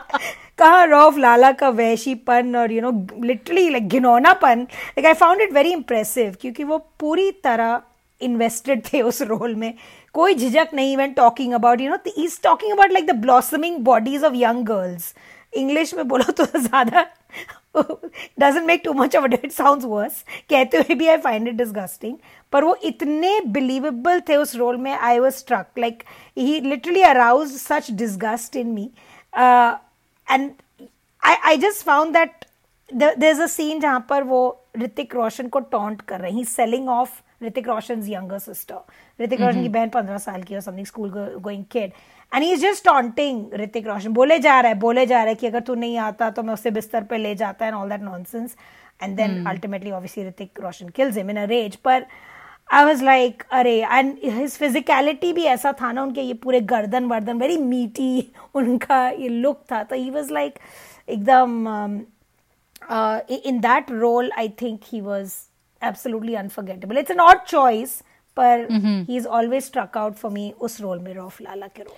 कहा रॉफ लाला का वैशीपन और you know literally like घिनौनापन like I found it very impressive क्योंकि वो पूरी तरह इन्वेस्टेड थे उस रोल में। कोई झिझक नहीं even talking about you know is talking about like the blossoming bodies of young girls English में बोलो तो ज़्यादा doesn't make too much of it sound worse कहते हुए भी आई फाइंड इट डिस्गस्टिंग पर वो इतने बिलीवेबल थे उस रोल में I was struck like he literally arouse such disgust in me and I I just found that there is a scene जहाँ पर वो ऋतिक रोशन को टॉन्ट कर रहे हैं. Selling off Hrithik Roshan younger sister Hrithik Roshan की बहन पंद्रह साल की और something school going kid and he is just taunting Hrithik Roshan बोले जा रहा है बोले जा रहा है कि अगर तू नहीं आता तो मैं उससे बिस्तर पे ले जाता and all that nonsense and then ultimately obviously Hrithik Roshan kills him in a rage पर आई वॉज़ लाइक अरे एंड हिज फिजिकलिटी भी ऐसा था ना उनके ये पूरे गर्दन वर्दन वेरी मीटी उनका ये लुक था. तो ही वॉज़ लाइक एकदम in that role I think he was absolutely unforgettable it's an odd choice पर he is always struck out for me उस रोल में रॉफ लाला के रोल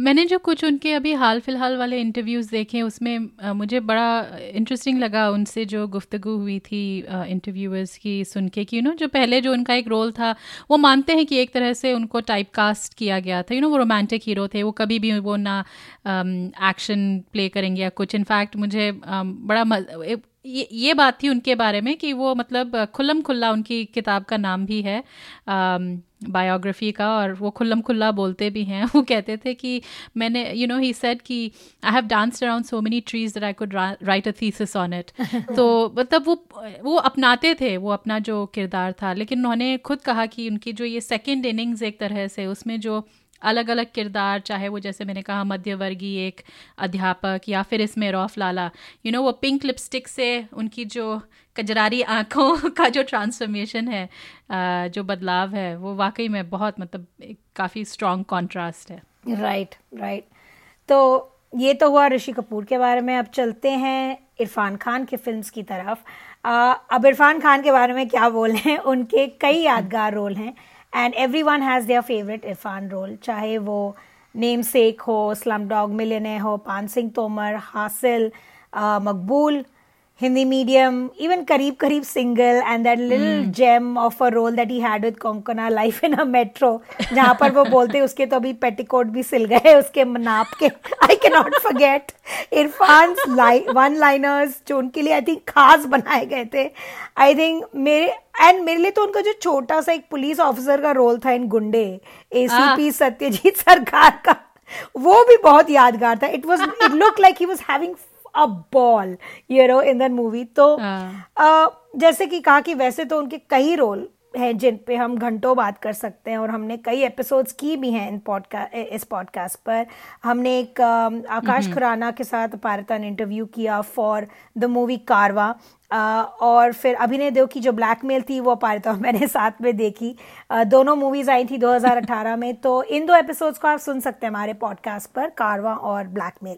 मैंने जो कुछ उनके अभी हाल फ़िलहाल वाले इंटरव्यूज़ देखे उसमें आ, मुझे बड़ा इंटरेस्टिंग लगा उनसे जो गुफ्तगु हुई थी इंटरव्यूअर्स की सुन के कि यू नो जो पहले जो उनका एक रोल था वो मानते हैं कि एक तरह से उनको टाइप कास्ट किया गया था। यू नो वो रोमांटिक हीरो थे वो कभी भी वो ना एक्शन प्ले करेंगे या कुछ। इनफैक्ट मुझे आ, बड़ा ये ये बात थी उनके बारे में कि वो मतलब खुल्लम खुल्ला उनकी किताब का नाम भी है बायोग्राफी का और वो खुल्लम खुल्ला बोलते भी हैं। वो कहते थे कि मैंने यू नो ही सेड कि I have danced around so many trees that I could write a thesis on it तो मतलब वो वो अपनाते थे वो अपना जो किरदार था। लेकिन उन्होंने खुद कहा कि उनकी जो ये सेकेंड इनिंग्स एक तरह से उसमें जो अलग अलग किरदार चाहे वो जैसे मैंने कहा मध्यवर्गीय एक अध्यापक या फिर इसमें Rauf Lala. You you know know, वो पिंक लिपस्टिक से उनकी जो कजरारी आँखों का जो ट्रांसफॉर्मेशन है जो बदलाव है वो वाकई में बहुत मतलब काफ़ी स्ट्रॉन्ग कॉन्ट्रास्ट है। Right right, right right. तो ये तो हुआ ऋषि कपूर के बारे में। अब चलते हैं इरफान खान के फिल्म्स की तरफ़। आ, अब इरफान खान के बारे में क्या बोलें? उनके कई यादगार रोल हैं। And every one has their favourite Irfan role चाहे वो नेम सेक हो स्लम डॉग मिलने हो पान सिंह तोमर हासिल मकबूल Hindi medium, even Kareeb Kareeb single, and that little gem of a role that he had with Konkona, Life in a Metro, जहाँ पर वो बोलते उसके तो अभी पेटिकोट भी सिल गए उसके नाप के। I can not forget Irfan one liners जो उनके लिए आई थिंक खास बनाए गए थे। आई थिंक मेरे एंड मेरे लिए तो उनका जो छोटा सा एक पुलिस ऑफिसर का रोल था इन गुंडे एसीपी सत्यजीत सरकार का वो भी बहुत यादगार था। It was it look like he was having a ball you know in that movie तो जैसे कि कहा कि वैसे तो उनके कई रोल हैं जिन पे हम घंटों बात कर सकते हैं और हमने कई एपिसोड्स की भी हैं इन पॉडकास्ट इस पॉडकास्ट पर। हमने एक आकाश खुराना के साथ पारता ने इंटरव्यू किया फॉर द मूवी कारवा और फिर अभिनय देव की जो ब्लैकमेल थी वो पारिता मैंने साथ में देखी। दोनों मूवीज़ आई थी 2018 में। तो इन दो एपिसोड्स को आप सुन सकते हैं हमारे पॉडकास्ट पर कारवा और ब्लैकमेल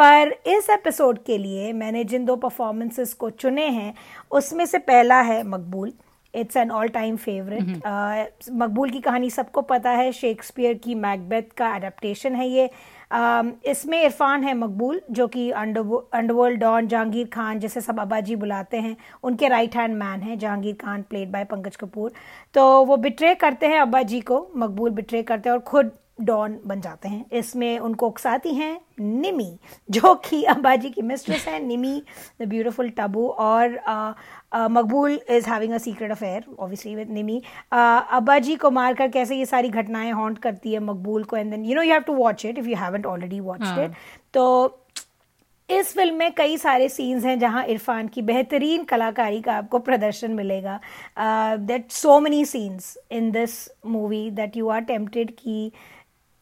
पर इस एपिसोड के लिए मैंने जिन दो परफॉर्मेंसेस को चुने हैं उसमें से पहला है Maqbool. It's an all time favourite Maqbool की कहानी सबको पता है शेक्सपियर की मैकबेथ का एडेप्टेशन है ये। Uh, इसमें इरफान है मकबूल जो कि अंडरवर्ल्ड डॉन जहांगीर खान जैसे सब अब्बा जी बुलाते हैं। उनके राइट हैंड मैन हैं जहांगीर खान प्लेड बाय पंकज कपूर तो वो बिट्रे करते हैं अब्बा जी को मकबूल बिट्रे करते हैं और खुद डॉन बन जाते हैं। इसमें उनको उकसाती हैं निमी जो कि अब्बाजी की मिस्ट्रेस है। निमी द ब्यूटिफुल टबू और Maqbool is having a secret affair obviously with Nimmi. Abbaji को मारकर कैसे ये सारी घटनाएँ हॉन्ट करती है मकबूल को and then you know you have to watch it if you haven't already watch it तो इस फ़िल्म में कई सारे सीन्स हैं जहाँ इरफान की बेहतरीन कलाकारी का आपको प्रदर्शन मिलेगा। That so many scenes in this movie that you are tempted की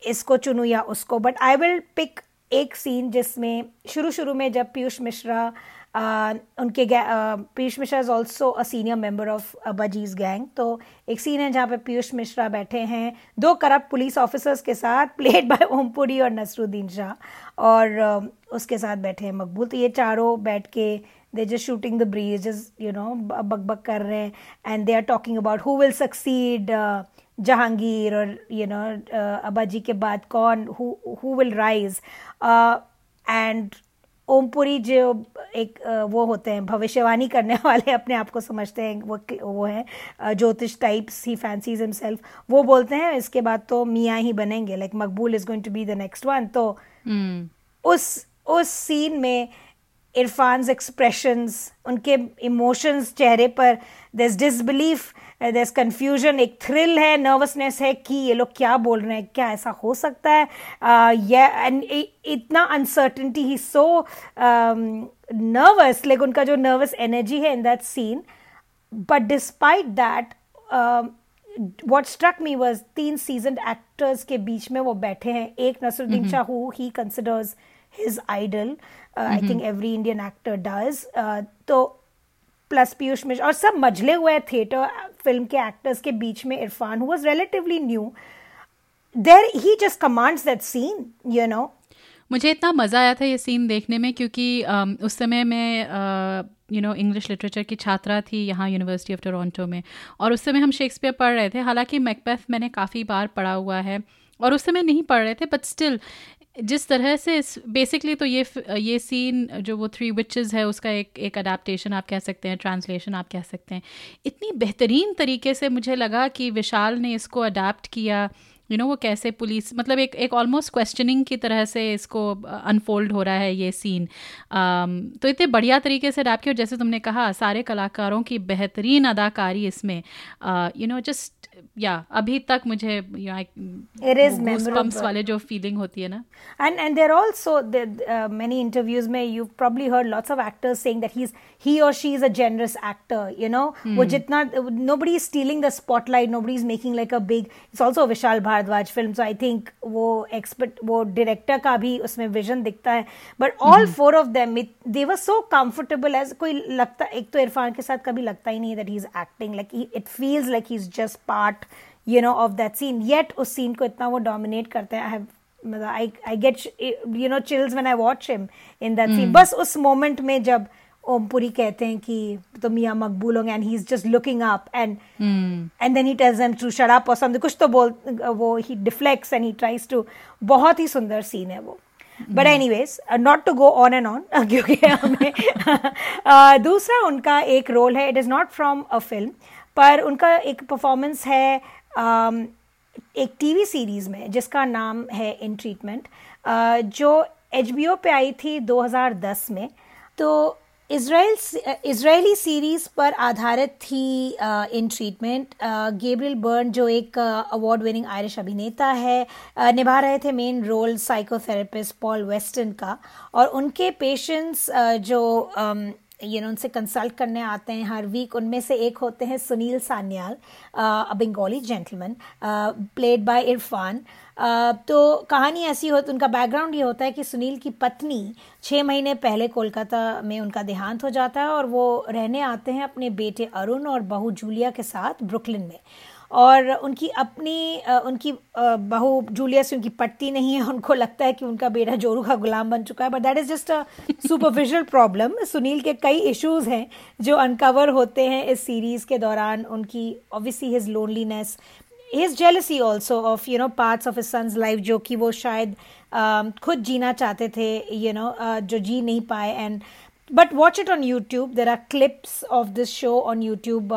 इसको चुनूँ या उसको। बट आई विल पिक एक सीन जिसमें शुरू शुरू में जब पीयूष मिश्रा Uh, उनके Piyush Mishra is also a senior member of budgies gang तो एक सीन है जहाँ पे पीयूष मिश्रा बैठे हैं दो करप्ट पुलिस ऑफिसर्स के साथ प्लेड बाय ओमपुरी और नसरुद्दीन शाह और उसके साथ बैठे हैं मकबूल। तो ये चारों बैठ के they just shooting the breeze you know बक बक कर रहे हैं। And they are talking about who will succeed Jahangir और यू नो अबाजी के बाद कौन who will rise and Om Puri जो एक uh, वो होते हैं भविष्यवाणी करने वाले अपने आप को समझते हैं वो वो हैं ज्योतिष टाइप्स ही फैंसीज हिमसेल्फ वो बोलते हैं इसके बाद तो मियाँ ही बनेंगे like Maqbool is going to be the next one तो mm. उस उस सीन में इरफान एक्सप्रेशंस उनके इमोशंस चेहरे पर दिस डिसबिलीफ दस कन्फ्यूज़न एक थ्रिल है नर्वसनेस है कि ये लोग क्या बोल रहे हैं क्या ऐसा हो सकता है? एंड uh, इतना अनसर्टनिटी ही सो नर्वस लाइक उनका जो नर्वस एनर्जी है in that scene but despite that what struck me was तीन सीज़न एक्टर्स के बीच में वो बैठे हैं। एक Naseeruddin Shah he considers his idol I think every Indian actor does तो प्लस पीयूष मिश्रा और सब मजले हुए थिएटर, फ़िल्म के एक्टर्स के बीच में Irfan was relatively new there he just commands that scene you know मुझे इतना मज़ा आया था ये सीन देखने में क्योंकि उस समय मैं यू नो इंग्लिश लिटरेचर की छात्रा थी यहाँ यूनिवर्सिटी ऑफ़ टोरंटो में और उस समय हम शेक्सपियर पढ़ रहे थे। हालाँकि मैकबेथ मैंने काफ़ी बार पढ़ा हुआ है और उस समय नहीं पढ़ रहे थे बट स्टिल जिस तरह से बेसिकली तो ये ये सीन जो वो थ्री विचेस है, उसका एक एक अडाप्टेशन आप कह सकते हैं ट्रांसलेशन आप कह सकते हैं। इतनी बेहतरीन तरीके से मुझे लगा कि विशाल ने इसको अडाप्ट किया यू you नो know, वो कैसे पुलिस मतलब एक एक ऑलमोस्ट क्वेश्चनिंग की तरह से इसको अनफोल्ड हो रहा है ये सीन um, तो इतने बढ़िया तरीके से अडाप्ट किया जैसे तुमने कहा सारे कलाकारों की बेहतरीन अदाकारी इसमें यू नो जस्ट या अभी तक मुझे इट इज़ मेमोरेबल वाले जो फीलिंग होती है ना। And and there also many interviews में you probably heard lots of actors saying that he is he और she is a generous actor you know वो जितना nobody is stealing the spotlight nobody is making like a big it's also Vishal Bhardwaj film so I think वो expert वो director का भी उसमें vision दिखता है। But all four of them they were so comfortable as कोई लगता एक तो इरफान के साथ कभी लगता ही नहीं that he is acting like it feels like he is just part you know of that scene yet उस सीन को इतना वो डोमिनेट करते हैं। आई हैव मतलब I I get you know chills when I watch him in that scene बस उस moment में जब ओमपुरी कहते हैं कि तो मियाँ मकबूल होंगे and he is just looking up and and then he tells them to shut up और समथिंग कुछ तो बोल वो he deflects and he tries to बहुत ही सुंदर सीन है वो। But any ways not to go on and on क्योंकि हमें uh, दूसरा उनका एक रोल है it is not from a film पर उनका एक परफॉर्मेंस है um, एक टीवी सीरीज़ में जिसका नाम है इन ट्रीटमेंट uh, जो एचबीओ पे आई थी 2010 में तो इसराइल इसराइली सीरीज़ पर आधारित थी इन ट्रीटमेंट गेब्रियल बर्न जो एक अवार्ड विनिंग आयरिश अभिनेता है uh, निभा रहे थे main role psychotherapist Paul Weston का और उनके पेशेंट्स uh, जो um, यू नो उनसे कंसल्ट करने आते हैं हर वीक उनमें से एक होते हैं Sunil Sanyal a Bengali gentleman played by Irfan तो कहानी ऐसी होती उनका बैकग्राउंड ये होता है कि सुनील की पत्नी छः महीने पहले कोलकाता में उनका देहांत हो जाता है और वो रहने आते हैं अपने बेटे अरुण और बहू जूलिया के साथ ब्रुकलिन में। और उनकी अपनी उनकी बहू जूलिया से उनकी पट्टी नहीं है, उनको लगता है कि उनका बेटा जोरू का गुलाम बन चुका है but that is just a superficial problem Sunil के कई इश्यूज़ हैं जो अनकवर होते हैं इस सीरीज़ के दौरान, उनकी obviously his loneliness his jealousy also of you know parts of his sons life जो कि वो शायद खुद जीना चाहते थे यू नो जो जी नहीं पाए and but watch it on YouTube there are clips of this show on YouTube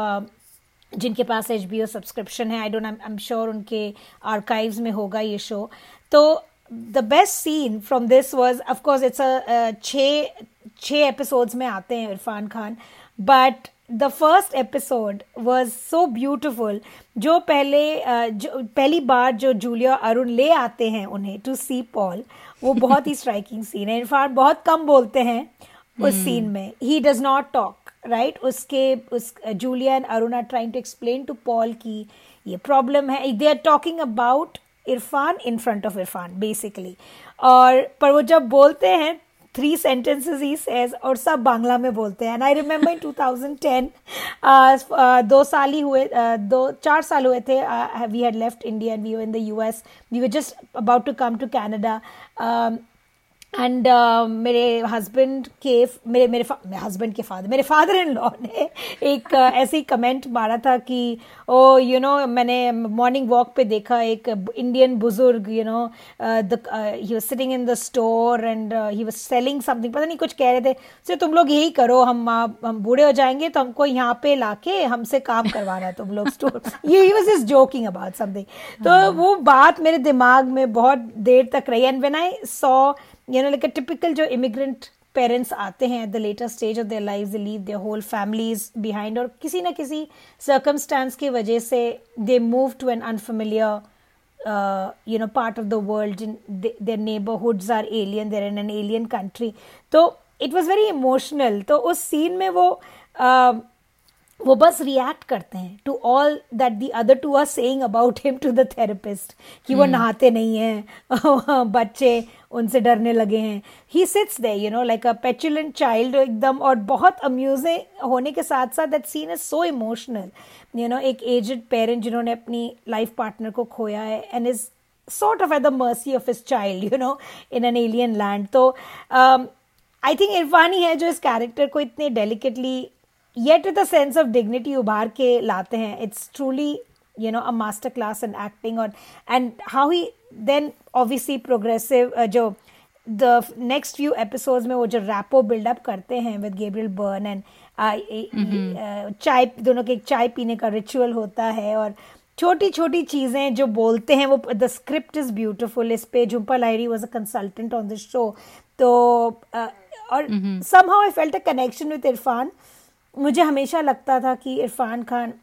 जिनके पास एच बी ओ सब्सक्रिप्शन है I don't I am sure उनके आर्काइव्स में होगा ये शो तो the best scene from this was of course it's a छः छः एपिसोड्स में आते हैं Irfan Khan but the first episode was so beautiful जो पहले जो पहली बार जो जूलिया अरुण ले आते हैं उन्हें टू सी पॉल वो बहुत ही स्ट्राइकिंग सीन है. इरफान बहुत कम बोलते हैं उस सीन hmm. में. He does not talk right right? उसके उस Julia and Arun trying to explain to Paul की ये प्रॉब्लम है। They are talking about Irfan in front of Irfan basically और पर वो जब बोलते हैं थ्री सेंटेंसेस ही सेज और सब बांग्ला में बोलते हैं। And I remember in 2010 uh, दो साल ही हुए uh, दो चार साल हुए थे we had left India and we in the US we were just about to come to Canada and uh, मेरे हस्बैंड के मेरे मेरे हस्बैंड के फादर मेरे फादर इन लॉ ने एक uh, ऐसे ही कमेंट मारा था कि ओ यू नो मैंने मॉर्निंग वॉक पे देखा एक इंडियन बुज़ुर्ग you know he was sitting in the store and he was selling something पता नहीं कुछ कह रहे थे। सो तुम लोग यही करो हम हम बूढ़े हो जाएँगे तो हमको यहाँ पे लाके हमसे काम करवाना है तुम लोग स्टोर ये he was just joking about something तो वो बात मेरे दिमाग में बहुत देर तक रही। And when I saw know like a typical जो इमिग्रेंट पेरेंट्स आते हैं at the later stage of their life leave their whole families behind और किसी ना किसी सर्कमस्टांस की वजह से they move to an unfamiliar you know part of the world their neighbourhoods are alien there in an alien country तो it was very emotional तो उस सीन में वो uh, वो बस रिएक्ट करते हैं to all that the other two are saying about him to the therapist कि वो hmm. नहाते नहीं हैं बच्चे उनसे डरने लगे हैं he sits there you know like a petulant child एकदम और बहुत अम्यूजिंग होने के साथ साथ that scene is so emotional you know एक एजड पेरेंट जिन्होंने अपनी लाइफ पार्टनर को खोया है and is sort of at the mercy of his child you know in an alien land तो आई थिंक इरफानी है जो इस कैरेक्टर को इतने delicately yet with a sense of dignity उभार के लाते हैं. It's truly you know a master class in acting or and how he then obviously progressive uh, जो the next few episodes में वो जो रैपो बिल्डअप करते हैं विद गेब्रियल बर्न एंड चाय दोनों के एक चाय पीने का रिचुअल होता है और छोटी छोटी चीज़ें जो बोलते हैं वो द स्क्रिप्ट इज़ ब्यूटिफुल इस पे Jhumpa Lahiri was a consultant on this show तो uh, और somehow I felt a connection with Irfan मुझे हमेशा लगता था कि Irfan Khan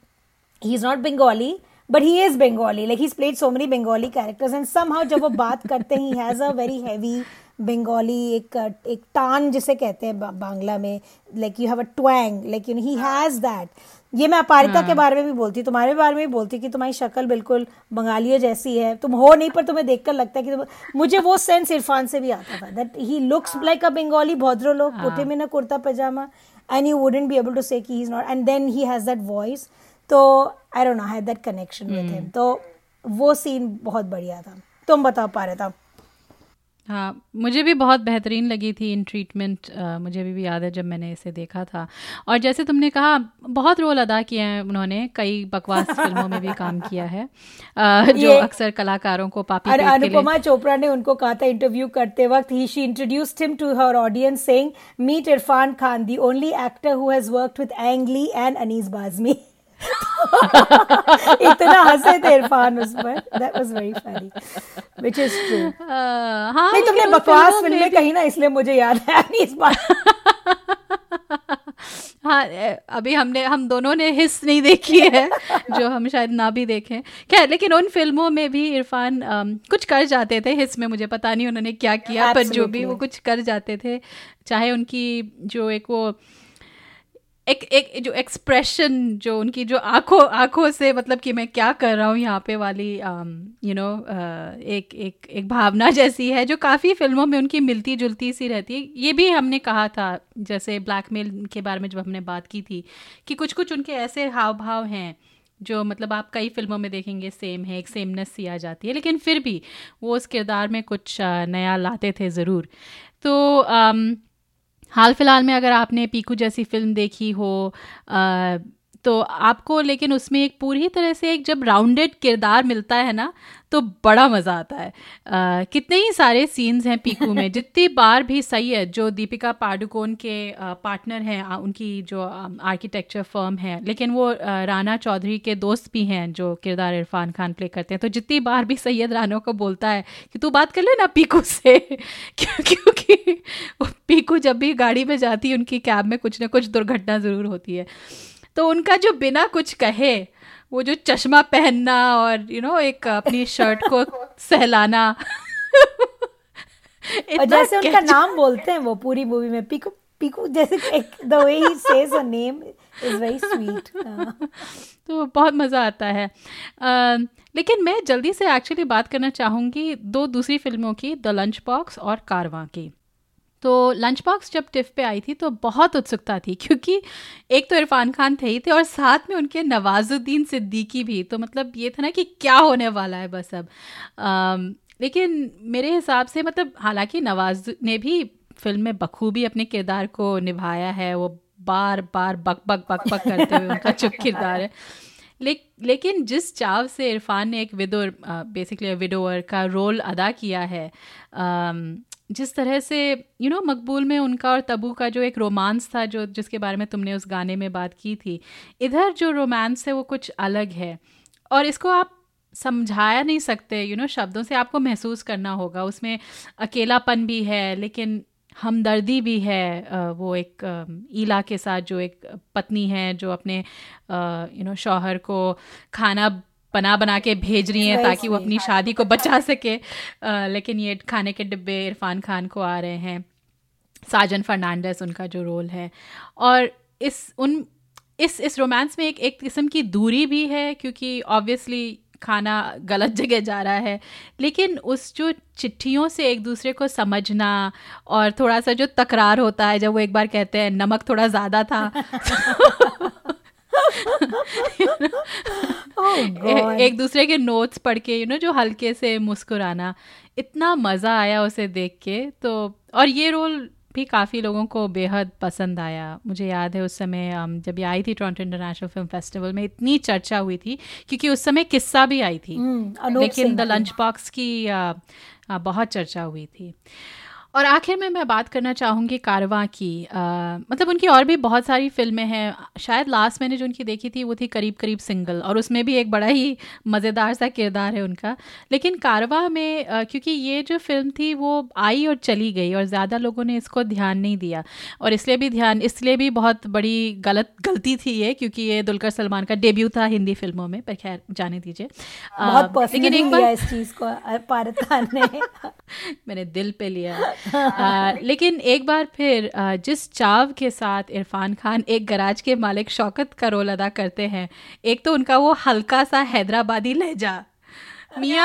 he is not Bengali but he is Bengali like he played so many Bengali characters and somehow जब वो बात करते हैं he has a very heavy Bengali एक एक टान जिसे कहते हैं बांग्ला में like you have a twang like you he has that ये मैं अपारिता के हाँ। बारे में भी बोलती हूँ तुम्हारे बारे में भी बोलती हूँ कि तुम्हारी शक्ल बिल्कुल बंगालियों जैसी है। तुम हो नहीं पर तुम्हें देखकर लगता है कि तुम मुझे वो सेंस इरफान से भी आता था that he. Looks like a Bengali भद्रो लोग कुटे में ना kurta pyjama and you wouldn't be able to say he is not and then he has that voice तो I don't know had that connection with him तो वो scene बहुत बढ़िया था। तुम बता पा रहे था हाँ मुझे भी बहुत बेहतरीन लगी थी इन ट्रीटमेंट मुझे भी, भी याद है जब मैंने इसे देखा था। और जैसे तुमने कहा बहुत रोल अदा किए हैं उन्होंने कई बकवास फ़िल्मों में भी काम किया है। आ, जो अक्सर कलाकारों को पापी और अनुपमा चोपड़ा ने उनको कहा था इंटरव्यू करते वक्त। He she introduced him to her audience saying meet Irrfan Khan the only actor who has worked with Ang Lee and Anees Bazmee इतना हंसे थे इरफान उस पर। That was very funny which is true हाँ नहीं तुमने बकवास फ़िल्म में कहीं ना इसलिए मुझे याद है नहीं इस बार। हाँ अभी हमने हम दोनों ने हिस्स नहीं देखी है जो हम शायद ना भी देखें। खैर लेकिन उन फ़िल्मों में भी इरफान कुछ कर जाते थे हिस्स में मुझे पता नहीं उन्होंने क्या किया पर जो भी वो कुछ कर जाते थे चाहे उनकी जो एक वो एक एक जो एक्सप्रेशन जो उनकी जो आँखों आँखों से मतलब कि मैं क्या कर रहा हूँ यहाँ पे वाली यू um, नो uh, एक एक एक भावना जैसी है जो काफ़ी फ़िल्मों में उनकी मिलती जुलती सी रहती है। ये भी हमने कहा था जैसे ब्लैकमेल के बारे में जब हमने बात की थी कि कुछ कुछ उनके ऐसे हाव भाव हैं जो मतलब आप कई फ़िल्मों में देखेंगे सेम है एक सेमनेस सी आ जाती है। लेकिन फिर भी वो उस किरदार में कुछ uh, नया लाते थे ज़रूर। तो um, हाल फ़िलहाल में अगर आपने पीकू जैसी फ़िल्म देखी हो तो आपको लेकिन उसमें एक पूरी तरह से एक जब राउंडेड किरदार मिलता है ना तो बड़ा मज़ा आता है। आ, कितने ही सारे सीन्स हैं पीकू में जितनी बार भी सही है जो दीपिका पाडुकोन के आ, पार्टनर हैं उनकी जो आर्किटेक्चर फर्म है लेकिन वो आ, राना चौधरी के दोस्त भी हैं जो किरदार इरफान खान प्ले करते हैं तो जितनी बार भी सैयद राना को बोलता है कि तू बात कर ले ना पीकू से क्योंकि पीकू जब भी गाड़ी में जाती है उनकी कैब में कुछ ना कुछ दुर्घटना ज़रूर होती है। तो उनका जो बिना कुछ कहे वो जो चश्मा पहनना और यू you नो know, एक अपनी शर्ट को सहलाना। और जैसे उनका नाम बोलते हैं वो पूरी मूवी में पीकू पीकू जैसे the way he says a name is very sweet तो बहुत मज़ा आता है। uh, लेकिन मैं जल्दी से एक्चुअली बात करना चाहूँगी दो दूसरी फ़िल्मों की द लंच बॉक्स और कारवां की। तो लंच बॉक्स जब टिफ पे आई थी तो बहुत उत्सुकता थी क्योंकि एक तो इरफान खान थे ही थे और साथ में उनके नवाजुद्दीन सिद्दीकी भी तो मतलब ये था ना कि क्या होने वाला है बस अब। आ, लेकिन मेरे हिसाब से मतलब हालाँकि नवाज़ ने भी फ़िल्म में बखूबी अपने किरदार को निभाया है वो बार बार बक बक बक बक करते हुए उनका चुप किरदार है। ले, लेकिन जिस चाव से इरफान ने एक विदोर बेसिकली विडोअर का रोल अदा किया है जिस तरह से यू नो मकबूल में उनका और तबू का जो एक रोमांस था, जो जिसके बारे में तुमने उस गाने में बात की थी, इधर जो रोमांस है वो कुछ अलग है। और इसको आप समझाया नहीं सकते यू नो शब्दों से आपको महसूस करना होगा। उसमें अकेलापन भी है, लेकिन हमदर्दी भी है वो एक ईला के साथ जो एक पत्नी है, जो अपने यू नो शौहर को खाना बना बना के भेज रही हैं ताकि वो अपनी शादी को बचा सके। आ, लेकिन ये खाने के डिब्बे इरफान खान को आ रहे हैं। साजन फर्नांडस उनका जो रोल है। और इस उन इस इस रोमांस में एक एक किस्म की दूरी भी है क्योंकि ऑब्वियसली खाना गलत जगह जा रहा है। लेकिन उस जो चिट्ठियों से एक दूसरे को समझना और थोड़ा सा जो तकरार होता है जब वो एक बार कहते हैं नमक थोड़ा ज़्यादा था। oh एक दूसरे के नोट्स पढ़ के यू नो जो हल्के से मुस्कुराना इतना मज़ा आया उसे देख के तो और ये रोल भी काफ़ी लोगों को बेहद पसंद आया। मुझे याद है उस समय जब ये आई थी टोरंटो इंटरनेशनल फ़िल्म फेस्टिवल में इतनी चर्चा हुई थी क्योंकि उस समय किस्सा भी आई थी। hmm, लेकिन द लंच बॉक्स की आ, आ, बहुत चर्चा हुई थी। और आखिर में मैं बात करना चाहूँगी कारवां की। आ, मतलब उनकी और भी बहुत सारी फ़िल्में हैं। शायद लास्ट मैंने जो उनकी देखी थी वो थी करीब करीब सिंगल और उसमें भी एक बड़ा ही मज़ेदार सा किरदार है उनका। लेकिन कारवां में आ, क्योंकि ये जो फ़िल्म थी वो आई और चली गई और ज़्यादा लोगों ने इसको ध्यान नहीं दिया। और इसलिए भी ध्यान इसलिए भी बहुत बड़ी गलत गलती थी ये क्योंकि ये दुलकर सलमान का डेब्यू था हिंदी फ़िल्मों में पर खैर जाने दीजिए। लेकिन एक बार इस चीज़ को पारत ने। मैंने दिल पे लिया। आ, लेकिन एक बार फिर जिस चाव के साथ इरफान खान एक गराज के मालिक शौकत का रोल अदा करते हैं एक तो उनका वो हल्का सा हैदराबादी लहजा। मिया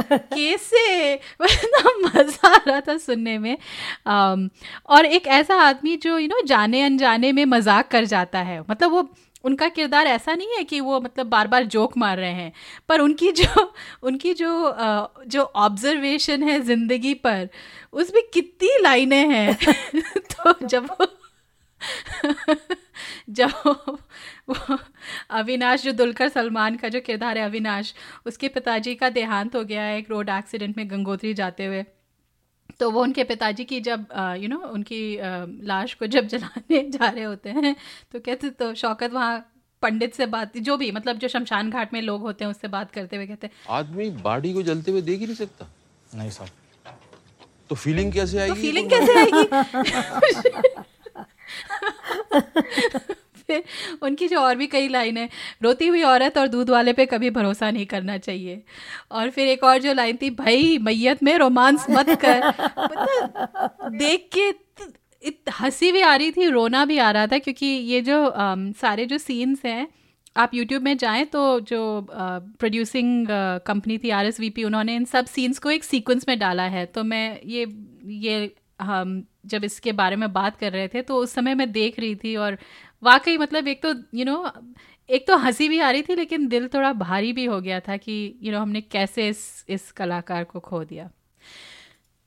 कैसे? इतना मज़ा आ रहा था सुनने में। और एक ऐसा आदमी जो यू नो जाने अनजाने में मज़ाक कर जाता है। मतलब वो उनका किरदार ऐसा नहीं है कि वो मतलब बार बार जोक मार रहे हैं, पर उनकी जो उनकी जो जो ऑब्जर्वेशन है ज़िंदगी पर उसमें कितनी लाइनें हैं। तो जब जब वो अविनाश, जो दुलकर सलमान का जो किरदार है अविनाश, उसके पिताजी का देहांत हो गया है, एक रोड एक्सीडेंट में गंगोत्री जाते हुए। तो वो उनके पिताजी की जब यू नो उनकी आ, लाश को जब जलाने जा रहे होते हैं तो कहते तो शौकत वहाँ पंडित से बात जो भी मतलब जो शमशान घाट में लोग होते हैं उससे बात करते हुए कहते हैं। आदमी बाडी को जलते हुए देख ही नहीं सकता। नहीं साहब तो फीलिंग कैसे आएगी? तो फीलिंग कैसे आएगी? फिर उनकी जो और भी कई लाइन है रोती हुई औरत और दूध वाले पे कभी भरोसा नहीं करना चाहिए। और फिर एक और जो लाइन थी भाई मैयत में रोमांस मत कर। मतलब देख के हँसी भी आ रही थी रोना भी आ रहा था क्योंकि ये जो आ, सारे जो सीन्स हैं आप यूट्यूब में जाएँ तो जो प्रोड्यूसिंग कंपनी थी पी उन्होंने इन सब सीन्स को एक सीक्वेंस में डाला है। तो मैं ये ये हम जब इसके बारे में बात कर रहे थे तो उस समय मैं देख रही थी और वाकई मतलब एक तो यू you नो know, एक तो हँसी भी आ रही थी लेकिन दिल थोड़ा भारी भी हो गया था कि यू you नो know, हमने कैसे इस इस कलाकार को खो दिया।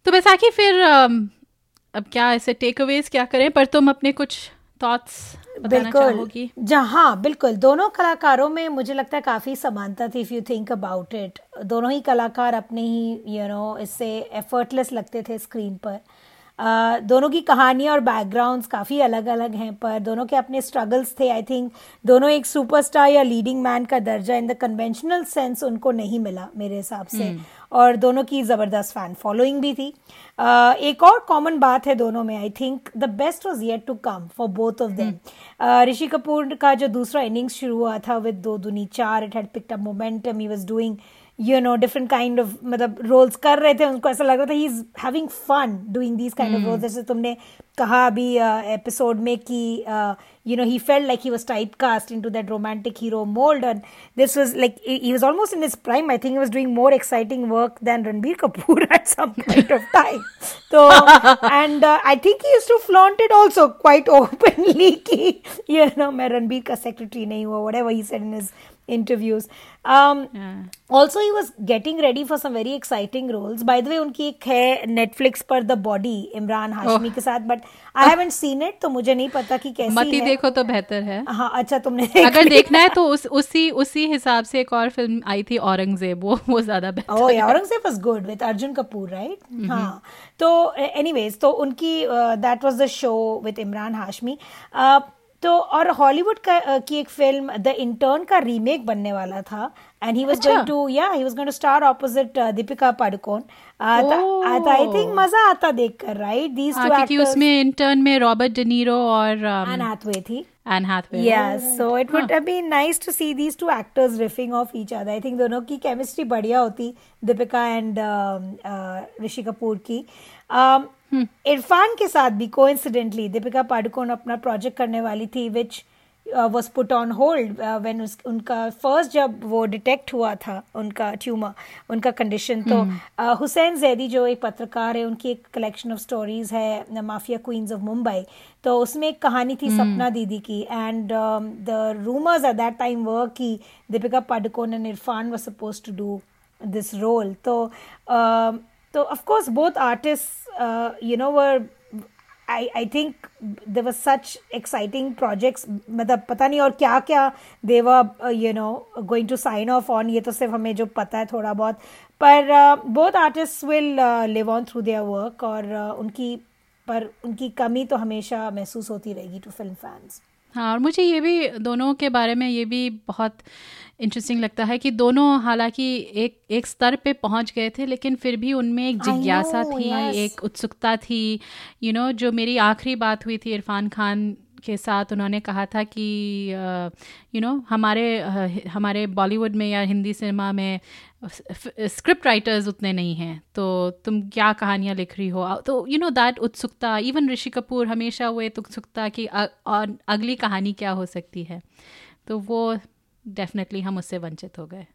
तो बैसाखी फिर अब क्या ऐसे टेक अवेज क्या करें? पर तुम अपने कुछ थॉट्स बिल्कुल। जहाँ बिल्कुल। दोनों कलाकारों में मुझे लगता है काफ़ी समानता थी if you think about it दोनों ही कलाकार अपने ही यू you नो know, इससे एफर्टलेस लगते थे स्क्रीन पर। दोनों की कहानियाँ और बैकग्राउंड्स काफ़ी अलग अलग हैं पर दोनों के अपने स्ट्रगल्स थे आई थिंक दोनों एक सुपरस्टार या लीडिंग मैन का दर्जा इन द कन्वेंशनल सेंस उनको नहीं मिला मेरे हिसाब से। Hmm. और दोनों की ज़बरदस्त फ़ैन फॉलोइंग भी थी। uh, एक और कॉमन बात है दोनों में I think the best was yet to come for both of them Rishi Kapoor का जो दूसरा इनिंग्स शुरू हुआ था with Do Dooni Chaar it had picked up momentum he was doing you know different kind of मतलब roles कर रहे थे उनको ऐसा लग रहा था he is having fun doing these kind of roles जैसे तुमने कहा अभी एपिसोड uh, में कि you know he felt like he was typecast into that romantic hero mould and this was like he was almost in his prime I think he was doing more exciting work than Ranbir Kapoor at some point of time तो and I think he used to flaunt it also quite openly कि you know मैं रणबीर का secretary नहीं हुआ whatever he said in his interviews. Um, yeah. Also, he was getting ready for some very exciting roles. By the way, उनकी एक है Netflix पर The Body Imran Hashmi oh. के साथ but I haven't seen it तो मुझे नहीं पता कि कैसी मती है देखो तो बेहतर है हाँ अच्छा तुमने अगर देखना है तो उस उसी उसी हिसाब से एक और फ़िल्म आई थी औरंगज़ेब वो वो ज़्यादा बेहतर oh, yeah, Aurangzeb was good with Arjun Kapoor right हाँ तो एनीवेज तो उनकी that was the show with Imran Hashmi तो और हॉलीवुड का की एक फ़िल्म द इंटर्न का रीमेक बनने वाला था। And he was going to या he was going to star opposite Deepika Padukone I think मज़ा आता देखकर राइट दीस टू क्योंकि उसमें इंटर्न में रॉबर्ट डेनीरो और एन हैथवे थी। Anne Hathaway yes so it would have been nice to see these two actors riffing off each other I think दोनों की केमिस्ट्री बढ़िया होती दीपिका एंड ऋषि कपूर की। Um, इरफान के साथ भी कोइंसिडेंटली दीपिका पाडुकोन अपना प्रोजेक्ट करने वाली थी which was put on hold when उनका फ़र्स्ट जब वो डिटेक्ट हुआ था उनका ट्यूमर उनका कंडीशन तो uh, हुसैन जैदी जो एक पत्रकार है उनकी एक कलेक्शन ऑफ़ स्टोरीज है माफिया क्वींस ऑफ़ मुंबई तो उसमें एक कहानी थी hmm. सपना दीदी की and the rumours at that time were की Deepika Padukone and Irrfan was supposed to do this role तो uh, So of course, both artists, uh, you know, were I I think there were such exciting projects. मतलब पता नहीं और क्या क्या uh, you know going to sign off on ये तो सिर्फ़ हमें जो पता है थोड़ा बहुत पर uh, artists will uh, live on through their work और uh, उनकी पर उनकी कमी तो हमेशा महसूस होती रहेगी टू फ़िल्म फैंस हाँ और मुझे ये भी दोनों के बारे में ये भी बहुत इंटरेस्टिंग लगता है कि दोनों हालाँकि एक एक स्तर पे पहुँच गए थे लेकिन फिर भी उनमें एक जिज्ञासा थी yes. एक उत्सुकता थी यू you नो know, जो मेरी आखिरी बात हुई थी इरफान खान के साथ उन्होंने कहा था कि यू नो हमारे हमारे बॉलीवुड में या हिंदी सिनेमा में स्क्रिप्ट राइटर्स उतने नहीं हैं। तो तुम क्या कहानियाँ लिख रही हो? तो यू नो दैट उत्सुकता इवन ऋषि कपूर हमेशा वो एक उत्सुकता कि अगली कहानी क्या हो सकती है? तो वो डेफिनेटली हम उससे वंचित हो गए।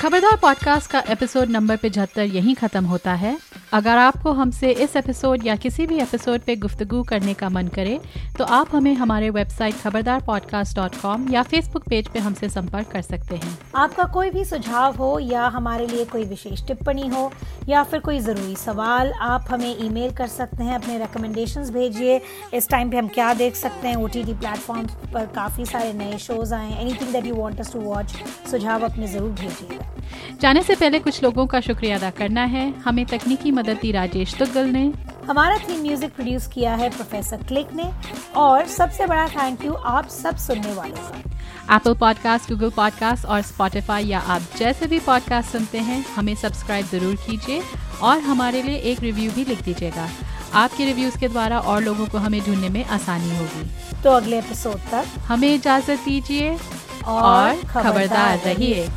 खबरदार पॉडकास्ट का एपिसोड नंबर पचहत्तर यहीं ख़त्म होता है। अगर आपको हमसे इस एपिसोड या किसी भी एपिसोड पे गुफ्तगू करने का मन करे तो आप हमें हमारे website Khabardar podcast dot com या फेसबुक पेज पे हमसे संपर्क कर सकते हैं। आपका कोई भी सुझाव हो या हमारे लिए कोई विशेष टिप्पणी हो या फिर कोई ज़रूरी सवाल, आप हमें ईमेल कर सकते हैं, अपने रिकमेंडेशंस भेजिए। इस टाइम पे हम क्या देख सकते हैं ओ टी टी प्लेटफॉर्म पर काफ़ी सारे नए शोज़ आए anything that you to watch सुझाव अपने ज़रूर भेजिएगा जाने से पहले कुछ लोगों का शुक्रिया अदा करना है। हमें तकनीकी मदद दी राजेश तुगल ने। हमारा थीम म्यूज़िक प्रोड्यूस किया है प्रोफेसर क्लिक ने और सबसे बड़ा थैंक यू आप सब सुनने वालों का। एप्पल पॉडकास्ट गूगल पॉडकास्ट और स्पॉटिफाई या आप जैसे भी पॉडकास्ट सुनते हैं हमें सब्सक्राइब ज़रूर कीजिए और हमारे लिए एक रिव्यू भी लिख दीजिएगा। आपके रिव्यूज़ के द्वारा और लोगों को हमें ढूँढने में आसानी होगी। तो अगले एपिसोड तक हमें इजाज़त दीजिए और खबरदार रहिए।